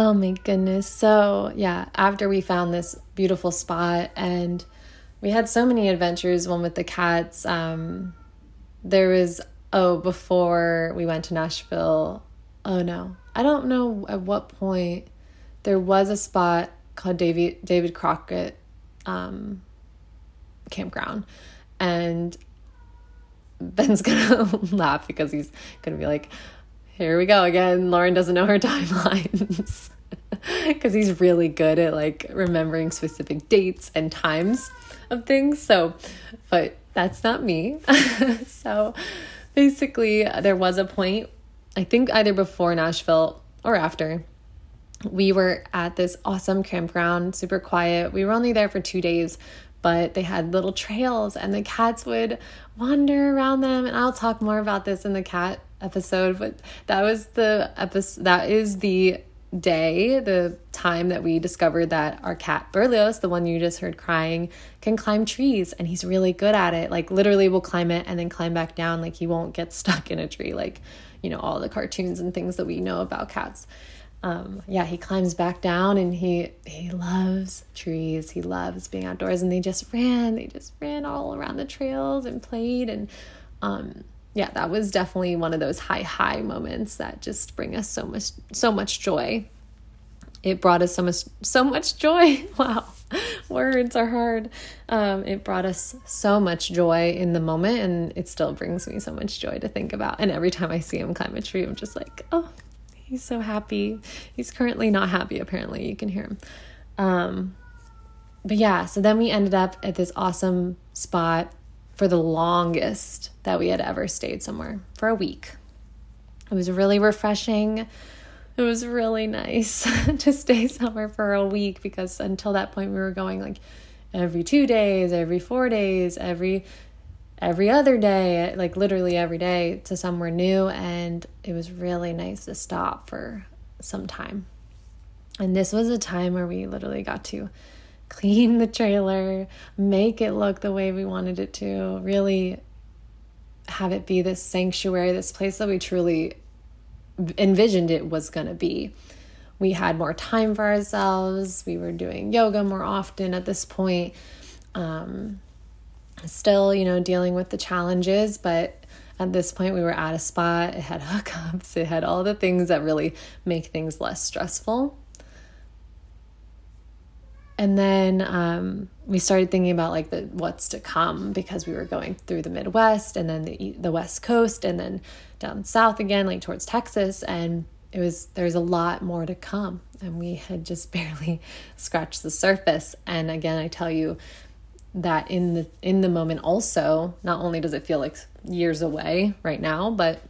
Oh my goodness. So, yeah, after we found this beautiful spot and we had so many adventures, one with the cats. Um, there was, oh, before we went to Nashville, oh no, I don't know at what point there was a spot called David, David Crockett um, Campground. And Ben's gonna [laughs] laugh because he's gonna be like, here we go again. Lauren doesn't know her [laughs] timelines [laughs] because he's really good at like remembering specific dates and times of things. So, but that's not me. [laughs] so, basically, there was a point, I think either before Nashville or after, we were at this awesome campground, super quiet. We were only there for two days, but they had little trails and the cats would wander around them. And I'll talk more about this in the cat episode, but that was the episode that is the day, the time that we discovered that our cat Berlioz, the one you just heard crying, can climb trees and he's really good at it. Like literally will climb it and then climb back down. Like he won't get stuck in a tree like, you know, all the cartoons and things that we know about cats. Um, yeah, he climbs back down and he he loves trees. He loves being outdoors and they just ran. They just ran all around the trails and played and um yeah, that was definitely one of those high high moments that just bring us so much so much joy. It brought us so much so much joy. [laughs] Wow. Words are hard. Um, it brought us so much joy in the moment, and it still brings me so much joy to think about. And every time I see him climb a tree, I'm just like, oh, he's so happy. He's currently not happy, apparently. You can hear him. Um, but yeah, so then we ended up at this awesome spot for the longest that we had ever stayed somewhere for a week. It was really refreshing. It was really nice [laughs] to stay somewhere for a week because until that point we were going like every 2 days, every 4 days, every every other day, like literally every day to somewhere new and it was really nice to stop for some time. And this was a time where we literally got to [laughs] clean the trailer, make it look the way we wanted it to, really have it be this sanctuary, this place that we truly envisioned it was going to be. We had more time for ourselves. We were doing yoga more often at this point. Um, still, you know, dealing with the challenges, but at this point we were at a spot. It had [laughs] hookups, it had all the things that really make things less stressful. And then um, we started thinking about like the what's to come because we were going through the Midwest and then the the West Coast and then down south again, like towards Texas, and it was there's a lot more to come, and we had just [laughs] barely scratched the surface. And again, I tell you that in the in the moment also, not only does it feel like years away right now, but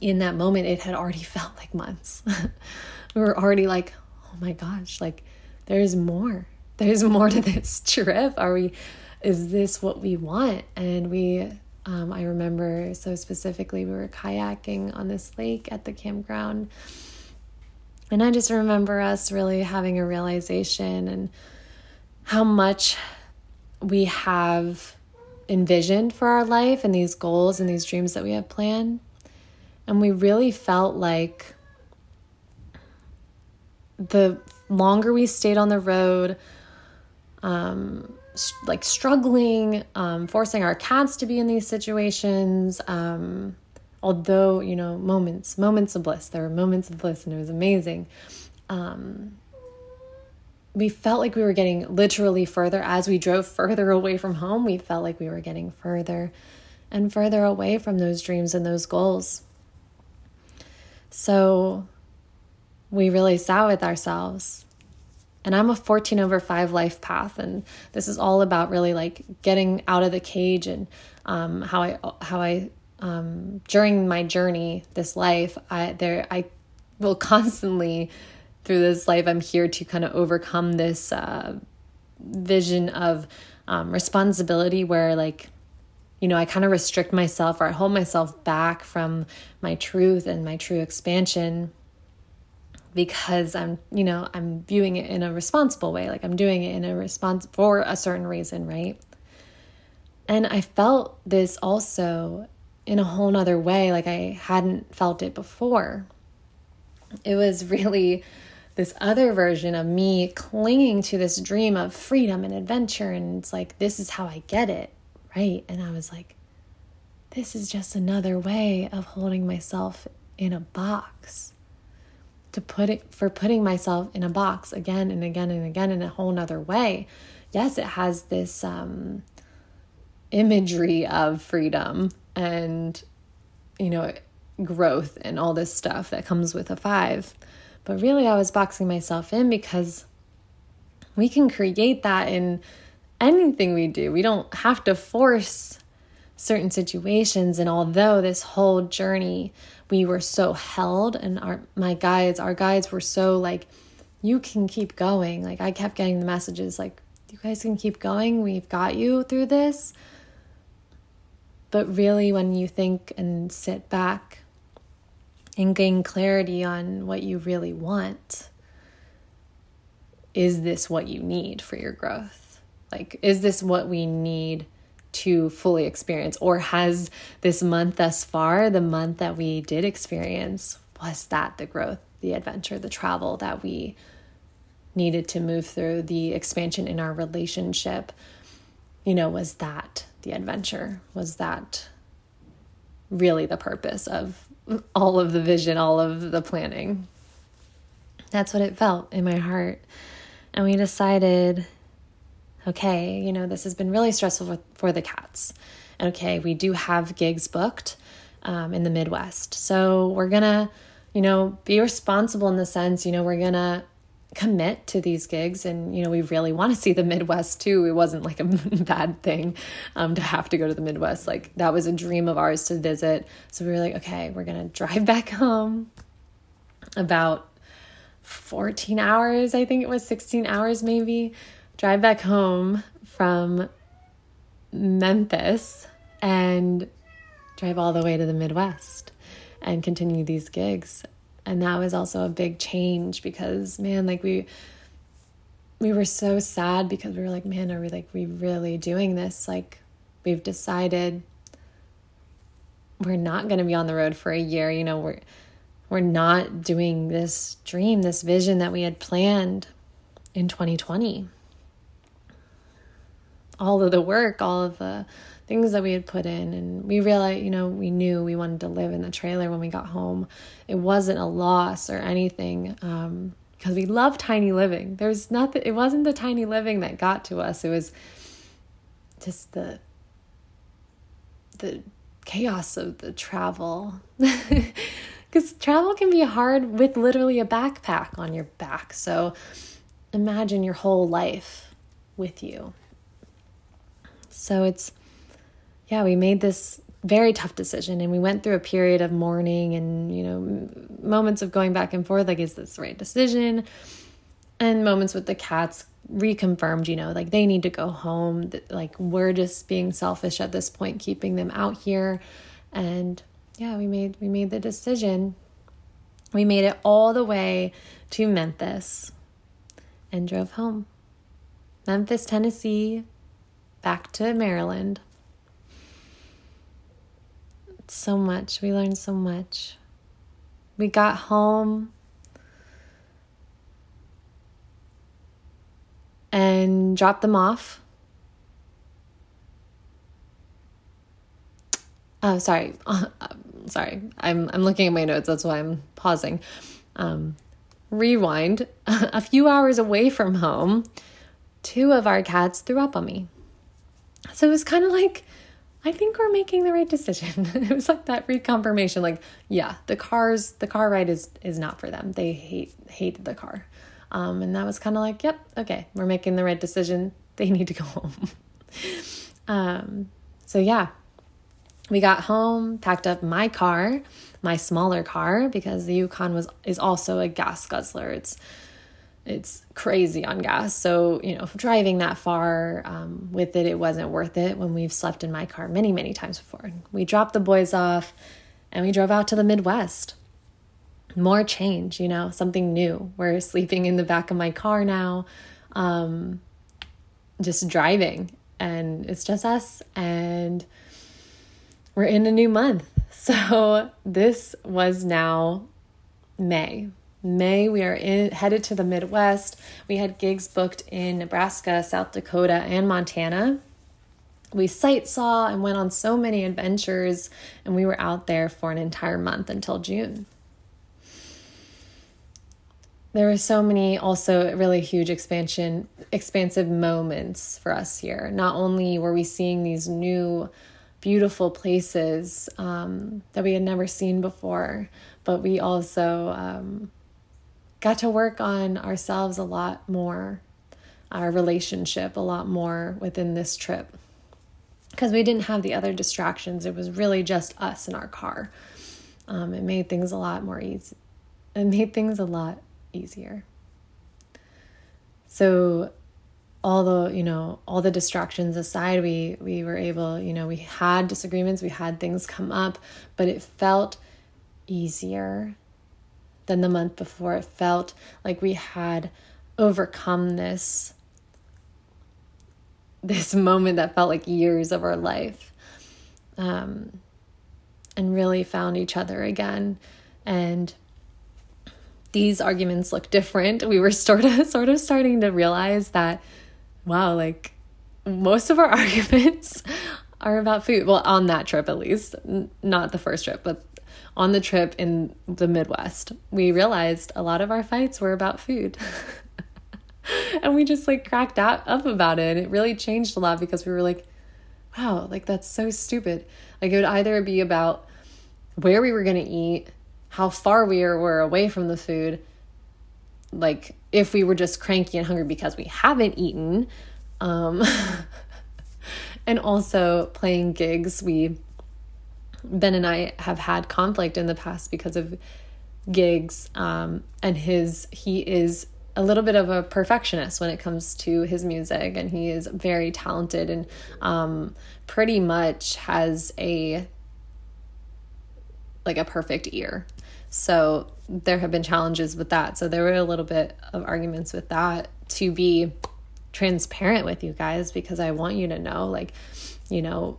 in that moment, it had already [laughs] felt like months. [laughs] we were already like, oh my gosh, like there's more. There's more to [laughs] this trip. Are we, is this what we want? And we, um, I remember so specifically, we were kayaking on this lake at the campground. And I just remember us really having a realization and how much we have envisioned for our life and these goals and these dreams that we have planned. And we really felt like the longer we stayed on the road, um, like struggling, um, forcing our cats to be in these situations. Um, although, you know, moments, moments of bliss. There were moments of bliss and it was amazing. Um, we felt like we were getting literally further as we drove further away from home. We felt like we were getting further and further away from those dreams and those goals. So we really sat with ourselves. And I'm a 14 over 5 life path, and this is all about really like getting out of the cage and um, how I how I um, during my journey this life I there I will [laughs] constantly through this life I'm here to kind of overcome this uh, vision of um, responsibility where like you know I kind of restrict myself or I hold myself back from my truth and my true expansion because I'm, you know, I'm viewing it in a responsible way. Like I'm doing it in a response for a certain reason, right? And I felt this also in a whole nother way, like I hadn't felt it before. It was really this other version of me clinging to this dream of freedom and adventure. And it's like, this is how I get it, right? And I was like, this is just another way of holding myself in a box to put it for putting myself in a box again and again and again in a whole nother way. Yes, it has this um, imagery of freedom and, you know, growth and all this stuff that comes with a five. But really, I was boxing myself in because we can create that in anything we do. We don't have to force certain situations. And although this whole journey we were so held and our my guides our guides were so like you can keep going like i kept getting the messages like you guys can keep going we've got you through this but really when you think and sit back and gain clarity on what you really want. Is this what you need for your growth? Like, is this what we need to fully experience? Or has this month thus far, the month that we did experience, was that the growth, the adventure, the travel that we needed to move through, the expansion in our relationship? You know, was that the adventure? Was that really the purpose of all of the vision, all of the planning? That's what it felt in my heart. And we decided okay, you know, this has been really stressful for, for the cats. Okay, we do have gigs booked um, in the Midwest. So we're gonna, you know, be responsible in the sense, you know, we're gonna commit to these gigs and you know we really want to see the midwest too. It wasn't like a [laughs] bad thing um, to have to go to the midwest. Like that was a dream of ours to visit. So we were like okay we're gonna drive [laughs] back home about 14 hours i think it was 16 hours maybe drive back home from Memphis and drive all the way to the Midwest and continue these gigs. And that was also a big change because man, like we we were so sad because we were like, man, are we like we really doing this? Like we've decided we're not going to be on the road for a year, you know, we're we're not doing this dream, this vision that we had planned in 2020 all of the work, all of the things that we had put in. And we realized, you know, we knew we wanted to live in the trailer when we got home. It wasn't a loss or anything um, because we love tiny living. There's nothing, it wasn't the tiny living that got to us. It was just the, the chaos of the travel. [laughs] Because travel can be hard with literally a backpack on your back. So imagine your whole life with you. So it's, yeah, we made this very tough decision and we went through a period of mourning and, you know, moments of going back and forth like, is this the right decision? And moments with the cats reconfirmed, you know, like they need to go home. Like we're just being selfish at this point, keeping them out here. And yeah, we made we made the decision. We made it all the way to Memphis and drove home. Memphis, Tennessee, back to Maryland. So much. We learned so much. We got home and dropped them off. Oh, sorry. [laughs] sorry. I'm I'm looking at my notes. That's why I'm pausing. Um, rewind. [laughs] a few hours away from home, two of our cats threw up on me. So it was kind of like, I think we're making the right decision. [laughs] it was like that reconfirmation, like, yeah, the cars, the car ride is is not for them. They hate hated the car. Um, and that was kind of like, yep, okay, we're making the right decision. [laughs] They need to go home. [laughs] um, so yeah, we got home, packed up my car, my smaller car, because the Yukon was is also a gas guzzler. It's it's crazy on gas. So, you know, driving that far um, with it, it wasn't worth it when we've slept in my car many, many times before. We dropped the boys off and we drove out to the Midwest. More change, you know, something new. We're sleeping in the back of my car now, um, just driving, and it's just us, and we're in a new month. [laughs] So, this was now May May, we are in, headed to the Midwest. We had gigs booked in Nebraska, South Dakota, and Montana. We sight saw and went on so many adventures, and we were out there for an entire month until June. There were so many also really huge expansion expansive moments for us here. Not only were we seeing these new beautiful places um, that we had never seen before, but we also um, got to work on ourselves a lot more, our relationship a lot more within this trip. Because we didn't have the other distractions. It was really just us in our car. Um, it made things a lot more easy. It made things a lot easier. So all the you know all the distractions aside we we were able you know we had disagreements we had things come up but it felt easier than the month before. It felt like we had overcome this this moment that felt like years of our life um, and really found each other again. And these arguments look different. We were [laughs] sort of sort of starting to realize that wow like most of our [laughs] arguments are about food. Well on that trip at least. Not the first trip but on the trip in the midwest we realized a lot of our fights were about food [laughs] and we just like cracked up about it. And it really changed a lot because we were like, wow, like that's so stupid. Like it would either be about where we were going to eat, how far we were away from the food, like if we were just cranky and hungry because we haven't eaten, um, [laughs] and also playing gigs. We, Ben and I have had conflict in the past because of gigs, um, and his, he is a little bit of a perfectionist when it comes to his music, and he is very talented and um, pretty much has a like a perfect ear. So there have been challenges with that. So there were a little bit of arguments with that to be transparent with you guys because I want you to know like you know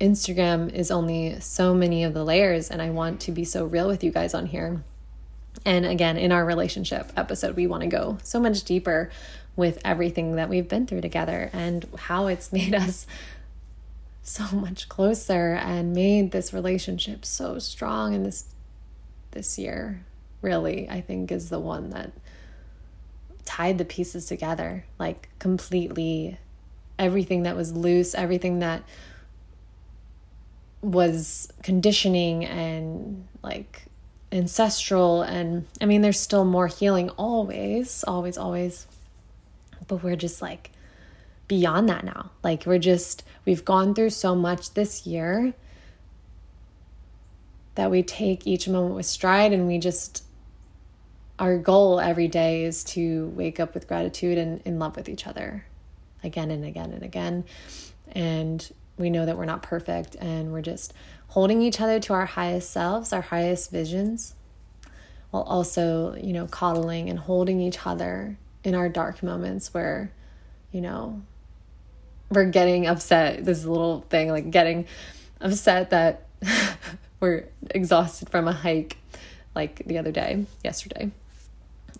Instagram is only so many of the layers and I want to be so real with you guys on here. And again, in our relationship episode, we want to go so much deeper with everything that we've been through together and how it's [laughs] made us so much closer and made this relationship so strong in this this year really i think is the one that tied the pieces together like completely. Everything that was loose everything that was conditioning and like ancestral and I mean there's still more healing always, always always. But we're just like beyond that now. Like we're just we've gone through so much this year that we take each moment with stride and we just our goal every day is to wake up with gratitude and in love with each other again and again and again. And we know that we're not perfect and we're just holding each other to our highest selves, our highest visions, while also, you know, coddling and holding each other in our dark moments where, you know, we're getting upset. This little thing, like getting upset that [laughs] we're exhausted from a hike, like the other day, yesterday.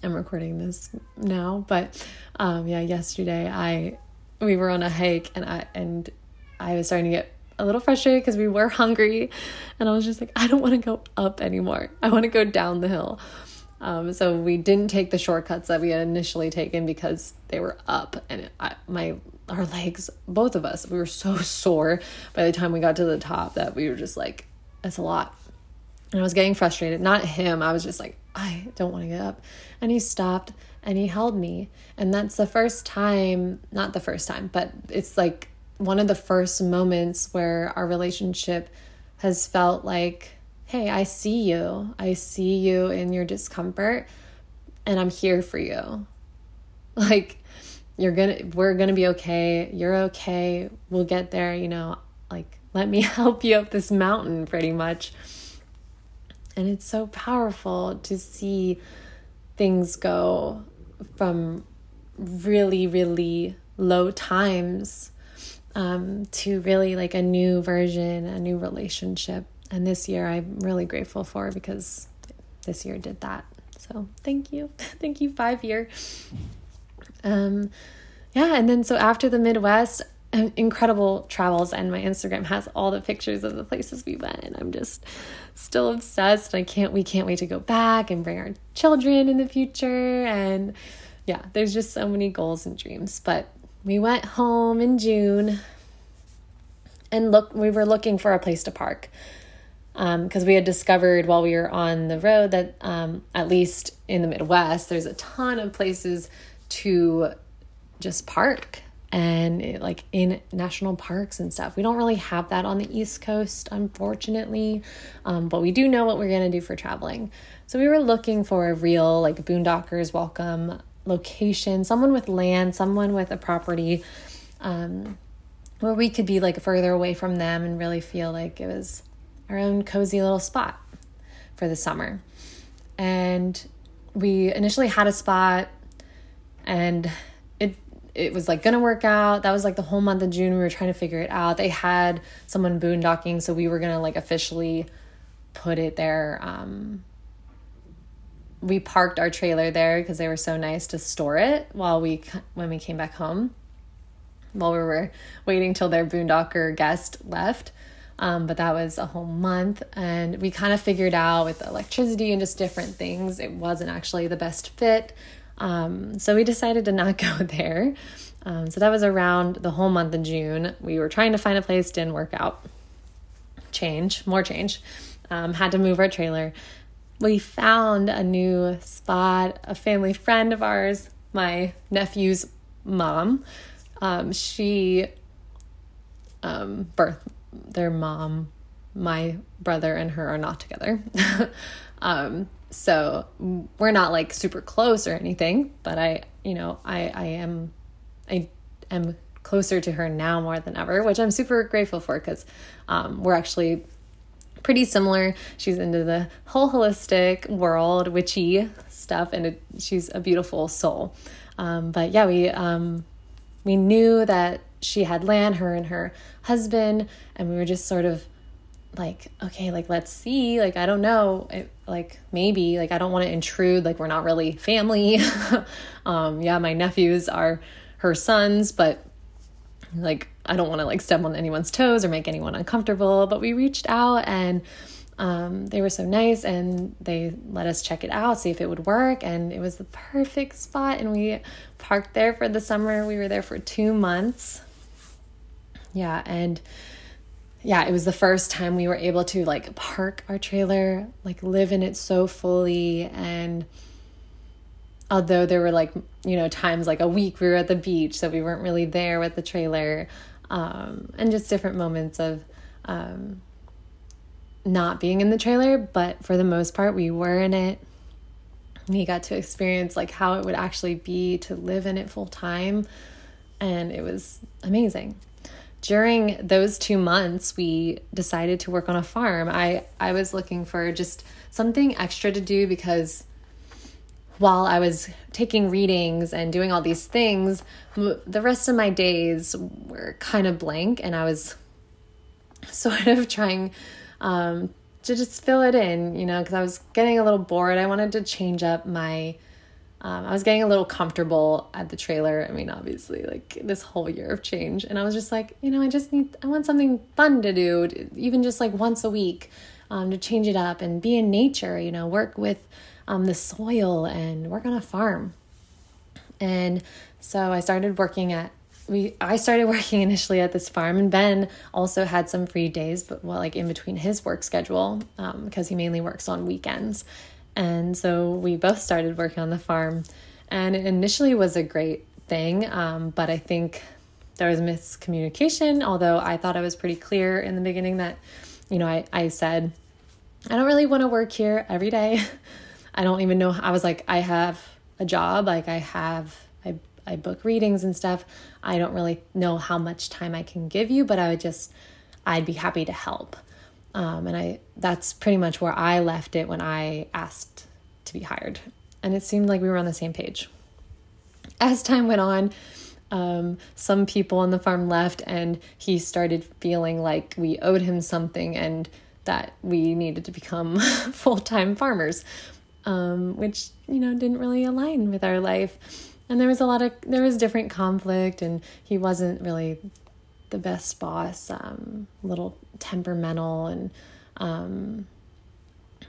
I'm recording this now, but um, yeah, yesterday I we were on a hike and I and I was starting to get a little frustrated because we were hungry and I was just like, I don't want to go up anymore. I want to go down the hill. Um, so we didn't take the shortcuts that we had initially taken because they were up and it, I, my our legs, both of us, we were so [laughs] sore by the time we got to the top that we were just like, it's a lot. And I was getting frustrated. Not him. I was just like, I don't want to get up. And he stopped and he held me. And that's the first time, not the first time, but it's like one of the first moments where our relationship has felt like, hey, I see you. I see you in your discomfort and I'm here for you. [laughs] Like, you're gonna, we're gonna be okay. You're okay. We'll get there, you know, like, let me [laughs] help you up this mountain pretty much. And it's so powerful to see things go from really, really low times um, to really like a new version, a new relationship. And this year I'm really grateful for because this year did that. So thank you. [laughs] thank you, five year. Um, yeah, and then so after the Midwest, incredible travels and my Instagram has all the pictures of the places we went and I'm just still obsessed. I can't we can't wait to go back and bring our children in the future and yeah, there's just so many goals and dreams. But we went home in June and look we were looking for a place to park because um, we had discovered while we were on the road that um, at least in the midwest there's a ton of places to just park and it, like in national parks and stuff. We don't really have that on the east coast unfortunately um, but we do know what we're to do for traveling. So we were looking for a real like boondockers welcome location someone with land someone with a property um, where we could be like further away from them and really feel like it was our own cozy little spot for the summer. And we initially had a spot and it it was like gonna work out. That was like the whole month of June. We were trying to figure it out. They had someone boondocking, so we were gonna like officially put it there. Um, we parked our trailer there because they were so nice to store it while we when we came back home. While we were waiting till their boondocker guest left. Um, but that was a whole month, and we kind of figured out with electricity and just different things, it wasn't actually the best fit. Um, so we decided to not [laughs] go there. Um, so that was around the whole month of June. We were trying to find a place, didn't work out. Change, more change. Um, had to move our trailer. We found a new spot. A family friend of ours, my nephew's mom, um, she um, birth their mom, my brother and her are not together. [laughs] um, so we're not like super close or anything, but I, you know, I I am I am closer to her now more than ever, which I'm super grateful for because um, we're actually pretty similar. She's into the whole holistic world, witchy stuff, and it, she's a beautiful soul. Um, but yeah, we um, we knew that she had land, her and her husband, and we were just sort of like, okay, like let's see. Like I don't know, it, like maybe like I don't want to intrude. Like we're not really family. [laughs] um, yeah, my nephews are her sons, but like I don't want to like step on anyone's toes or make anyone uncomfortable. But we reached out and um, they were so nice and they let us check it out, see if it would work. And it was the perfect spot. And we parked there for the summer. We were there for two months. Yeah. And yeah, it was the first time we were able to like park our trailer, like live in it so fully. And although there were like, you know, times like a week we were at the beach, so we weren't really there with the trailer, um, and just different moments of, um, not being in the trailer, but for the most part, we were in it. We got to experience like how it would actually be to live in it full time, and it was amazing. During those two months, we decided to work on a farm. I I was looking for just something extra to do because while I was taking readings and doing all these things, the rest of my days were kind of blank, and I was [laughs] sort of trying um, to just fill it in, you know, because I was getting a little bored. I wanted to change up my. Um, I was getting a little comfortable at the trailer. I mean, obviously, like this whole year of change. And I was just like, you know, I just need, I want something fun to do, even just like once a week um, to change it up and be in nature, you know, work with um, the soil and work on a farm. And so I started working at we I started [laughs] working initially at this farm, and Ben also had some free days, but well, like in between his work schedule, because um, he mainly works on weekends. And so we both started working on the farm, and it initially was a great thing, um, but I think there was miscommunication. Although I thought I was pretty clear in the beginning that, you know, I I said, I don't really want to work here every day. [laughs] I don't even know. I was like, I have a job, like I have I I book readings and stuff, I don't really know how much time I can give you, but I would just, I'd be happy to help. Um, and I, that's pretty much where I left it when I asked to be hired. And it seemed like we were on the same page. As time went on, um, some people on the farm left, and he started feeling like we owed him something and that we needed to become [laughs] full time farmers, um, which, you know, didn't really align with our life. And there was a lot of there was different conflict and he wasn't really the best boss um, a little temperamental and um,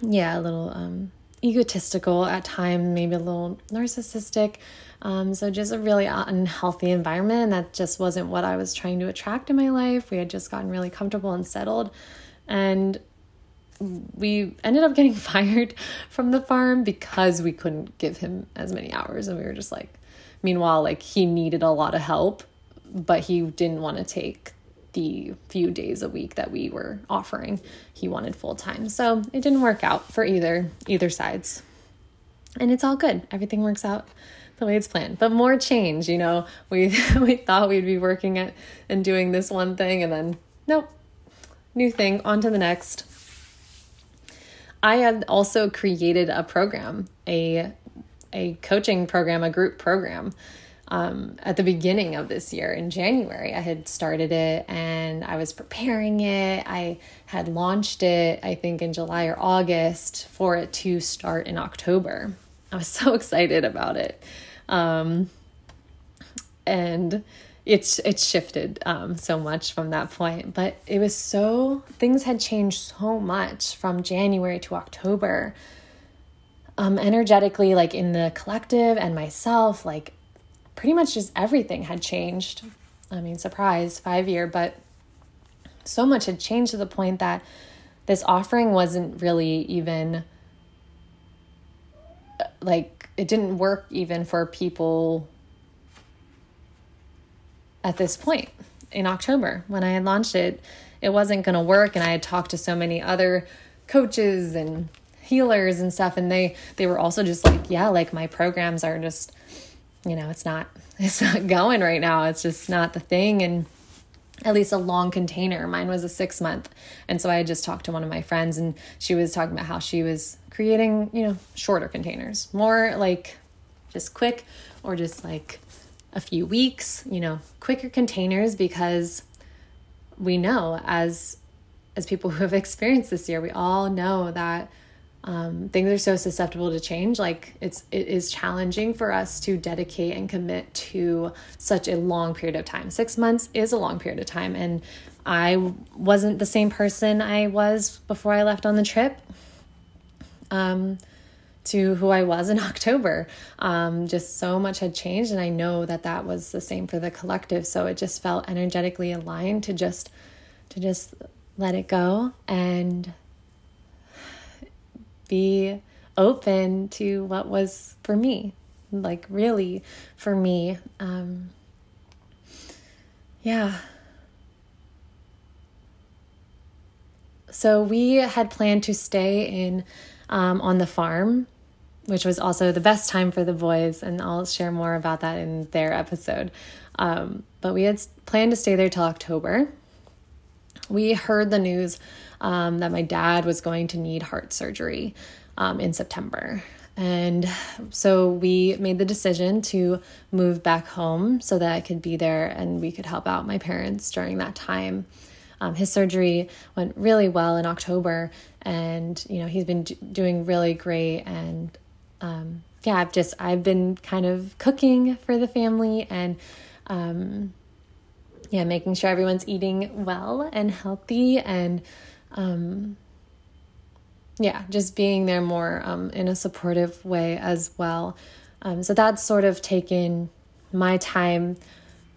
yeah a little um, egotistical at times maybe a little narcissistic. Um, so just a really unhealthy environment and that just wasn't what i was trying to attract in my life. We had just gotten really comfortable and settled. And we ended up getting [laughs] fired from the farm because we couldn't give him as many hours and we were just like Meanwhile, like he needed a lot of help, but he didn't want to take the few days a week that we were offering. He wanted full time. So it didn't work out for either either sides. And it's all good. Everything works out the way it's planned. But more change, you know. [laughs] We we thought we'd be working at and doing this one thing and then nope. New thing, on to the next. I had also created a program, a a coaching program, a group program. Um, at the beginning of this year in January, I had started it and I was preparing it. I had launched it, I think, in July or August for it to start in October. I was [laughs] so excited about it. Um, and it's it's shifted um, so much from that point but it was so things had changed so much from january to october. Um, energetically like in the collective and myself like pretty much just everything had changed. I mean surprise five year but so much had changed to the point that this offering wasn't really even like it didn't work even for people at this point in October when I had launched it. It wasn't going to work, and I had talked to so many other coaches and healers and stuff, and they they were also just like, yeah, like my programs are just, you know, it's not [laughs] it's not going right now. It's just not the thing, and at least a long container. Mine was a six month. And so I had just talked to one of my friends and she was talking about how she was creating, you know, shorter containers, more like just quick or just like a few weeks, you know, quicker containers because we know as as people [laughs] who have experienced this year, we all know that um, things are so susceptible to change. Like it's it is challenging for us to dedicate and commit to such a long period of time. Six months is a long period of time, and I wasn't the same person I was before I left on the trip. Um, to who I was in [laughs] October. Um, just so much had changed, and I know that that was the same for the collective. So it just felt energetically aligned to just to just let it go and be open to what was for me, like really for me. Um, yeah. So we had planned to stay in um, on the farm, which was also the best time for the boys, and I'll share more about that in their episode. Um, but we had planned to stay there till October. We heard the news um, that my dad was going to need heart surgery um, in September. And so we made the decision to move back home so that I could be there and we could help out my parents during that time. Um, his surgery went really well in October, and you know he's been doing really great. And um, yeah, I've just I've been kind of cooking for the family and um, yeah, making sure everyone's eating well and healthy and um, yeah, just being there more um, in a supportive way as well. Um, so that's sort of taken my time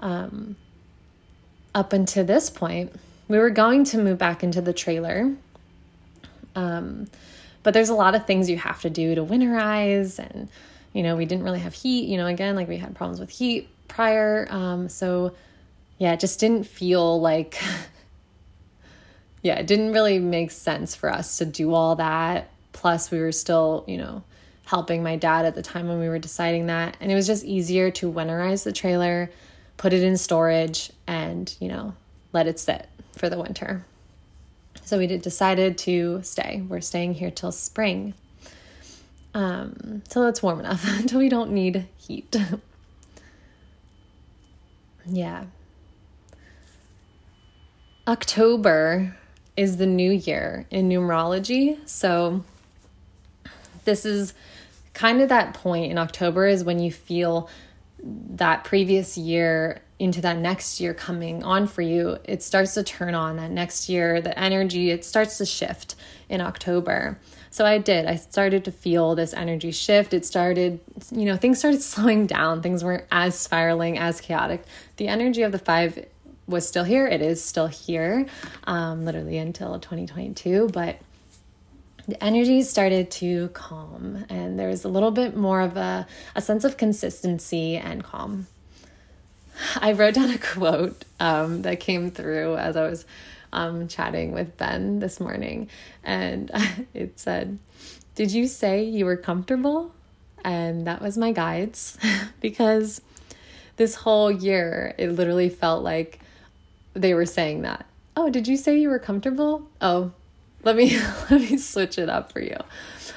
um, up until this point. We were going to move back into the trailer. Um, but there's a lot of things you have to do to winterize and you know we didn't really have heat you know again like we had problems with heat prior um, so yeah it just didn't feel like [laughs] yeah, it didn't really make sense for us to do all that. Plus, we were still, you know, helping my dad at the time when we were deciding that. And it was just easier to winterize the trailer, put it in storage, and, you know, let it sit for the winter. So we decided to stay. We're staying here till spring. Um, till it's warm enough, [laughs] until we don't need heat. [laughs] yeah. October is the new year in numerology. So this is kind of that point in October is when you feel that previous year into that next year coming on for you, it starts to turn on that next year, the energy, it starts to shift in October. So I did. I started to feel this energy shift. It started, you know, things started [laughs] slowing down. Things weren't as spiraling, as chaotic. The energy of the five was still here. It is still here, um, literally until 2022. But the energy started to calm, and there was a little bit more of a, a sense of consistency and calm. [laughs] I wrote down a quote um, that came through as I was um, chatting with Ben this morning, and [laughs] it said, Did you say you were comfortable? And that was my guides [laughs] because this whole year it literally felt like they were saying that. Oh, did you say you were comfortable? Oh, let me let me switch it up for you.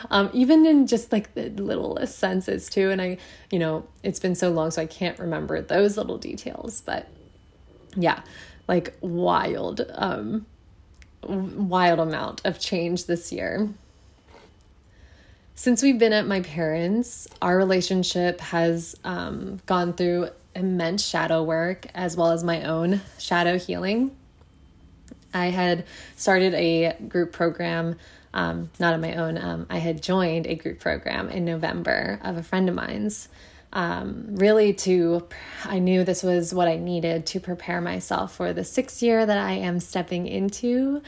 Um, even in just like the littlest senses too. And I, you know, it's been so long, so I can't remember those little details. But yeah, like wild, um, wild amount of change this year. Since we've been at my parents', our relationship has um, gone through immense shadow work as well as my own shadow healing. I had started a group program, um, not on my own. Um, I had joined a group program in November of a friend of mine's. Um, really, to I knew this was what I needed to prepare myself for the sixth year that I am stepping into,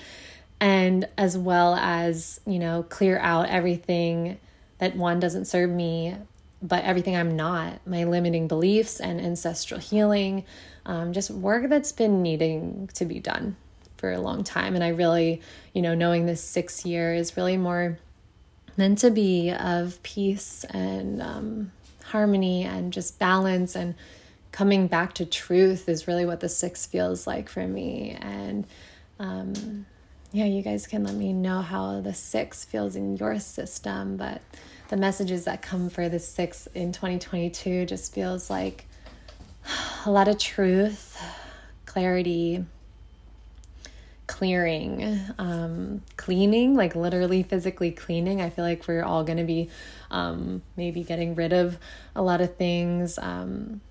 and as well as you know, clear out everything that one doesn't serve me but everything I'm not, my limiting beliefs and ancestral healing, um, just work that's been needing to be done for a long time. And I really, you know, knowing this six year is really more meant to be of peace and um, harmony and just balance and coming back to truth is really what the six feels like for me. And um, yeah, you guys can let me know how the six feels in your system, but the messages that come for the six in 2022 just feels like [sighs] a lot of truth, clarity, clearing, um, cleaning, like literally physically cleaning. I feel like we're all going to be um, maybe getting rid of a lot of things. Um,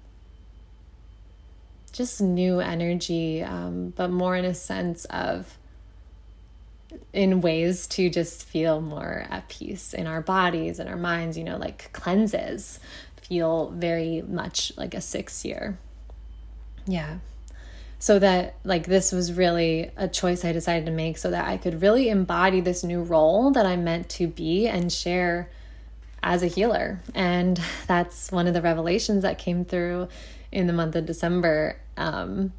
just new energy, um, but more in a sense of in ways to just feel more at peace in our bodies and our minds, you know, like cleanses feel very much like a six year. Yeah. So that, like, this was really a choice I decided to make so that I could really embody this new role that I'm meant to be and share as a healer. And [laughs] that's one of the revelations that came through in the month of December. Um,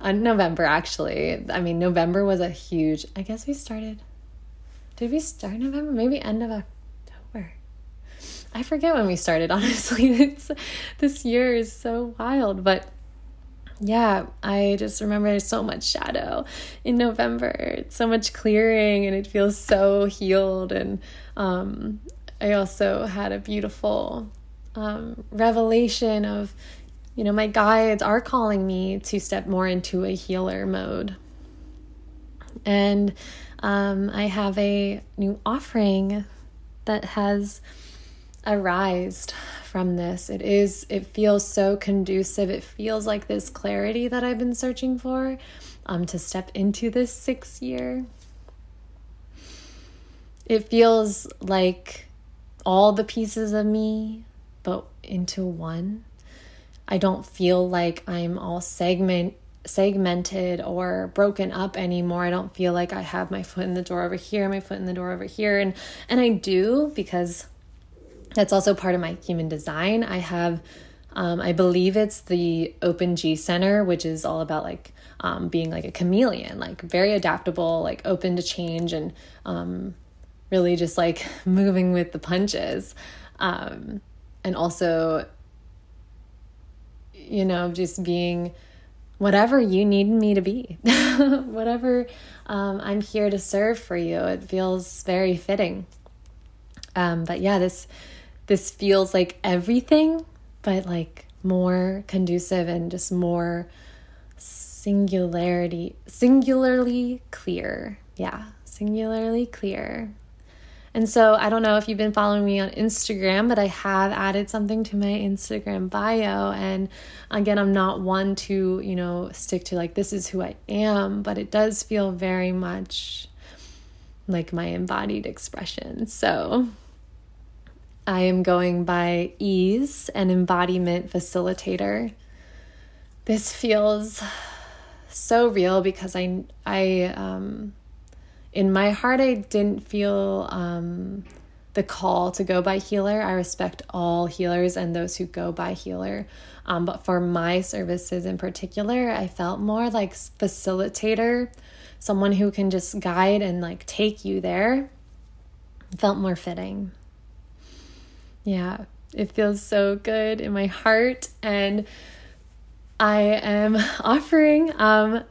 uh, November actually. I mean, November was a huge. I guess we started. Did we start November? Maybe end of October. I forget when we started. [laughs] Honestly, it's this year is so wild, but yeah, I just remember so much shadow in November, so much clearing, and it feels so healed. And um, I also had a beautiful um, revelation of you know, my guides are calling me to step more into a healer mode. And um, I have a new offering that has arised from this. It is, it feels so conducive. It feels like this clarity that I've been searching for um, to step into this sixth year. It feels like all the pieces of me, but into one. I don't feel like I'm all segment segmented or broken up anymore. I don't feel like I have my foot in the door over here, my foot in the door over here and and I do because that's also part of my human design. I have um, I believe it's the Open G Center, which is all about like um, being like a chameleon, like very adaptable, like open to change, and um, really just like [laughs] moving with the punches. Um, and also you know, just being whatever you need me to be, [laughs] whatever um, I'm here to serve for you. It feels very fitting. Um, but yeah, this this feels like everything, but like more conducive and just more singularity, singularly clear. Yeah, singularly clear. And so I don't know if you've been following me on Instagram, but I have added something to my Instagram bio. And again, I'm not one to, you know, stick to like, this is who I am, but it does feel very much like my embodied expression. So I am going by ease and embodiment facilitator. This feels so real because I, I, um, in my heart, I didn't feel um, the call to go by healer. I respect all healers and those who go by healer. Um, but for my services in particular, I felt more like facilitator, someone who can just guide and like take you there. Felt more fitting. Yeah, it feels so good in my heart. And I am [laughs] offering um,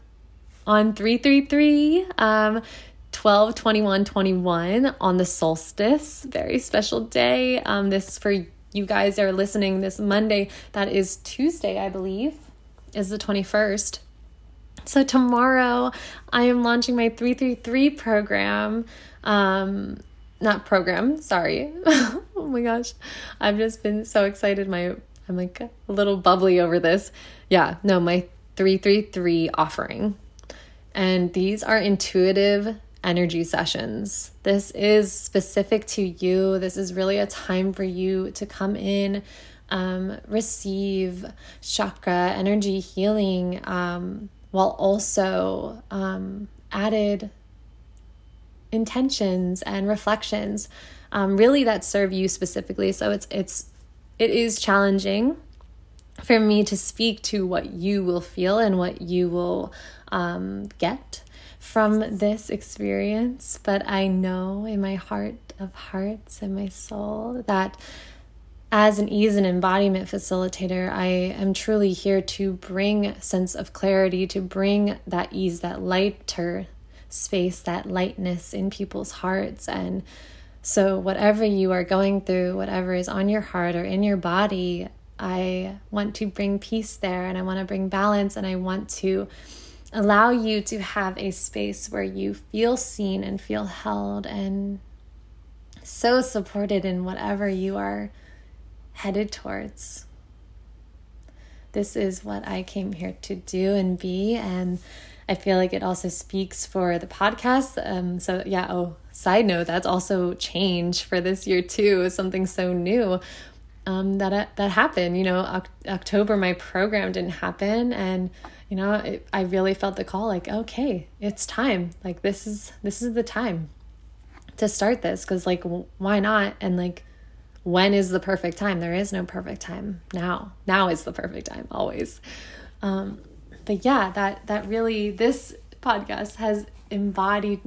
on 333 um, 12 21 21 on the solstice. Very special day. Um, this for you guys are listening this Monday. That is Tuesday, I believe, is the 21st. So tomorrow I am launching my 333 program. Um, not program, sorry. [laughs] oh my gosh. I've just been so excited. My I'm like a little bubbly over this. Yeah, no, my 333 offering. And these are intuitive energy sessions. This is specific to you. This is really a time for you to come in, um, receive chakra energy healing, um, while also um, added intentions and reflections um, really that serve you specifically. So it's it's it is challenging for me to speak to what you will feel and what you will um, get from this experience. But i know in my heart of hearts and my soul that as an ease and embodiment facilitator, I am truly here to bring sense of clarity, to bring that ease, that lighter space, that lightness in people's hearts. And so, whatever you are going through, whatever is on your heart or in your body, I want to bring peace there and I want to bring balance and I want to allow you to have a space where you feel seen and feel held and so supported in whatever you are headed towards. This is what I came here to do and be. And I feel like it also speaks for the podcast. Um, so, yeah, oh, side note, that's also change for this year too, something so new. Um, that uh, that happened, you know, October my program didn't happen, and you know, it, I really felt the call, like, okay, it's time. Like this is this is the time to start this, because like, why not? And like, when is the perfect time? There is no perfect time. Now. Now is the perfect time, always. Um, but yeah, that that really this podcast has embodied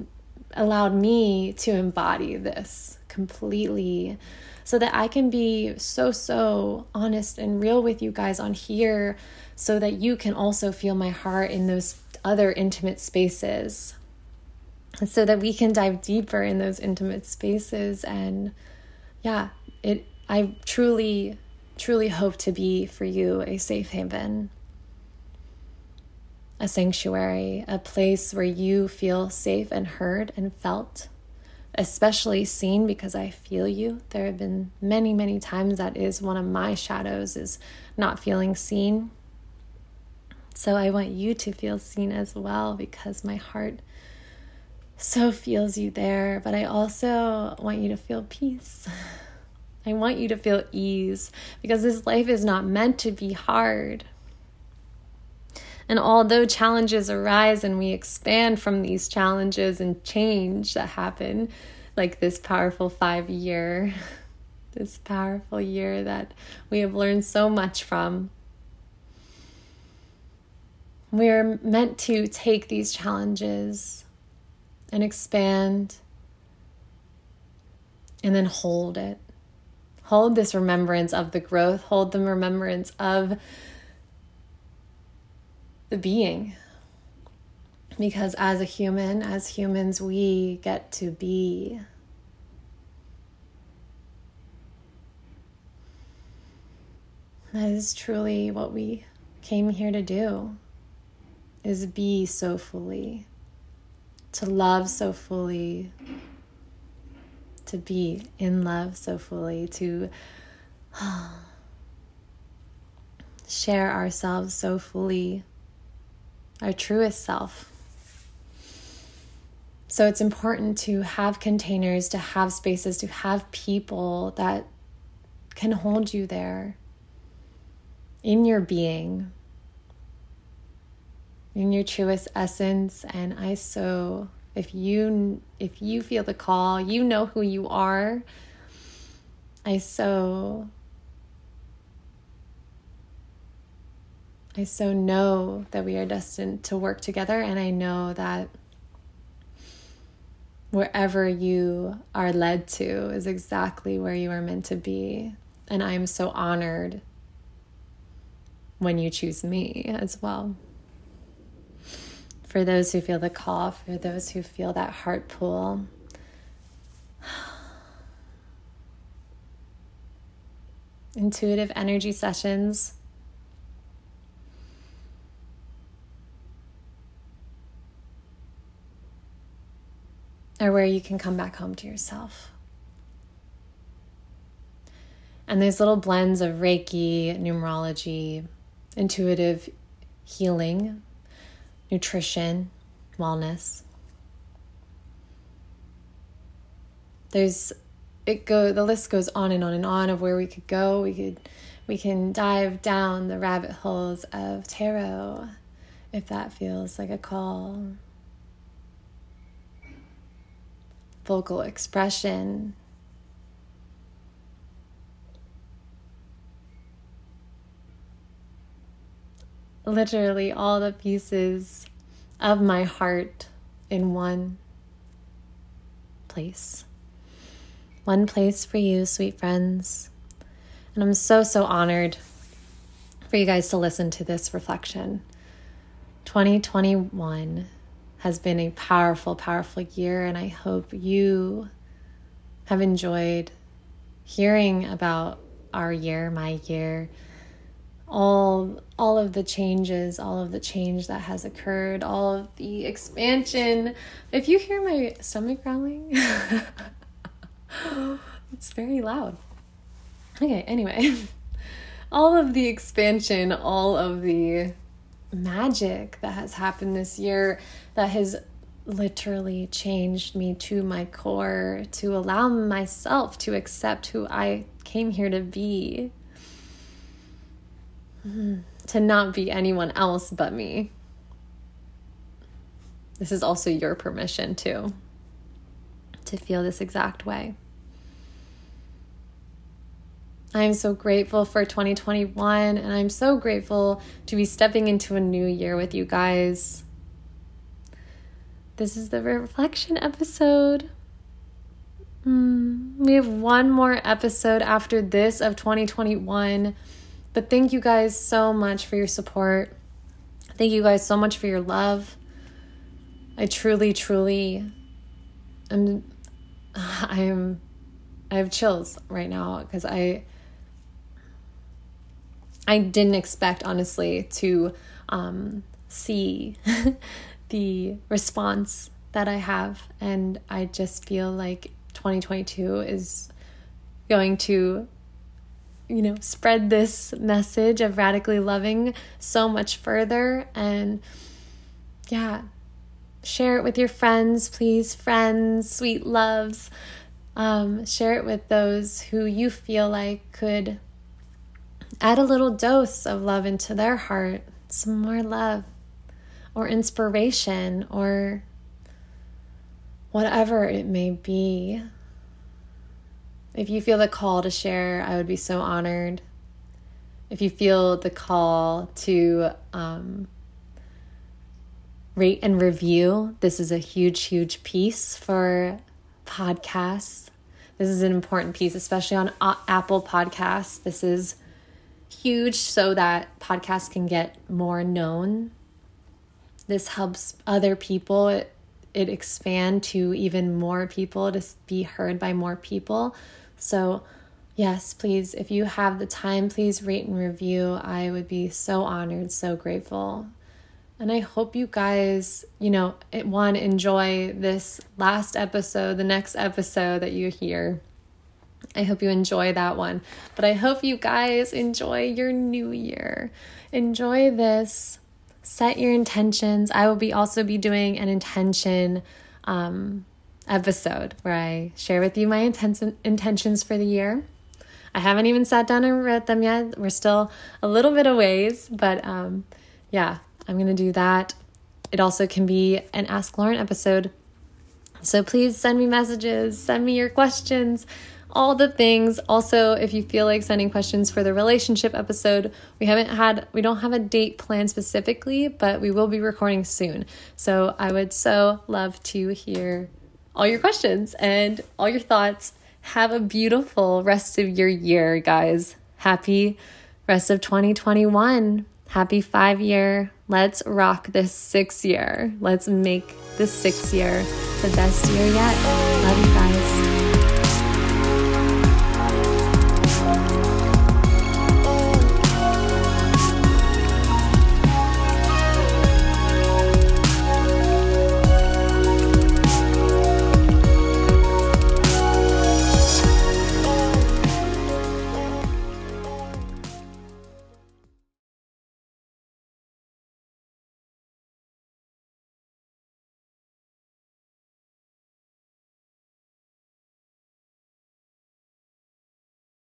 allowed me to embody this completely so that I can be so so honest and real with you guys on here so that you can also feel my heart in those other intimate spaces. So that we can dive deeper in those intimate spaces and yeah, it I truly truly hope to be for you a safe haven. A sanctuary, a place where you feel safe and heard and felt, especially seen because I feel you. There have been many, many times that is one of my shadows is not feeling seen. So I want you to feel seen as well because my heart so feels you there, but I also want you to feel peace. [laughs] I want you to feel ease because this life is not meant to be hard. And although challenges arise and we expand from these challenges and change that happen, like this powerful five year, [laughs] this powerful year that we have learned so much from, we're meant to take these challenges and expand and then hold it. Hold this remembrance of the growth, hold the remembrance of the being. Because as a human, as humans, we get to be. That is truly what we came here to do is be so fully, to love so fully, to be in love so fully, to [sighs] share ourselves so fully, our truest self. So it's important to have containers, to have spaces, to have people that can hold you there in your being, in your truest essence. And I so if you if you feel the call you know who you are i so i so know that we are destined to work together and i know that wherever you are led to is exactly where you are meant to be and i am so honored when you choose me as well for those who feel the call, for those who feel that heart pull. [sighs] Intuitive energy sessions. Where you can come back home to yourself. And there's little blends of Reiki, numerology, intuitive healing, nutrition, wellness. There's it go the list goes on and on and on of where we could go. We could we can dive down the rabbit holes of tarot if that feels like a call. Vocal expression, literally all the pieces of my heart in one place. One place for you, sweet friends. And I'm so, so honored for you guys to listen to this reflection. 2021 has been a powerful, powerful year, and I hope you have enjoyed hearing about our year, my year, all all of the changes, all of the change that has occurred, all of the expansion. If you hear my stomach growling, [laughs] it's very loud. Okay, anyway. [laughs] All of the expansion, all of the magic that has happened this year that has literally changed me to my core to allow myself to accept who I came here to be hmm. to not be anyone else but me. This is also your permission too to feel this exact way. I am so grateful for 2021 and I'm so grateful to be stepping into a new year with you guys. This is the reflection episode. Mm, we have one more episode after this of 2021. But thank you guys so much for your support. Thank you guys so much for your love. I truly, truly am [sighs] I am I have chills right now because I I didn't expect honestly to um, see [laughs] the response that I have and I just feel like 2022 is going to you know, spread this message of radically loving so much further. And yeah, share it with your friends, please, friends, sweet loves. Um, share it with those who you feel like could add a little dose of love into their heart, some more love or inspiration or whatever it may be. If you feel the call to share, I would be so honored. If you feel the call to um, rate and review, this is a huge, huge piece for podcasts. This is an important piece, especially on Apple Podcasts. This is huge so that podcasts can get more known. This helps other people. It, it expand to even more people to be heard by more people so, yes, please, if you have the time, please rate and review. I would be so honored, so grateful. And I hope you guys, you know, one, enjoy this last episode, the next episode that you hear. I hope you enjoy that one. But I hope you guys enjoy your new year. Enjoy this. Set your intentions. I will be also be doing an intention um, episode where I share with you my intention, intentions for the year. I haven't even sat down and read them yet. We're still a little bit of ways, but um, yeah, I'm to do that. It also can be an Ask Lauren episode. So please send me messages, send me your questions, all the things. Also, if you feel like sending questions for the relationship episode, we haven't had, we don't have a date planned specifically, but we will be recording soon. So I would so love to hear all your questions and all your thoughts. Have a beautiful rest of your year, guys. Happy rest of 2021. Happy five year Let's rock this six year. Let's make this six year the best year yet. Love you guys.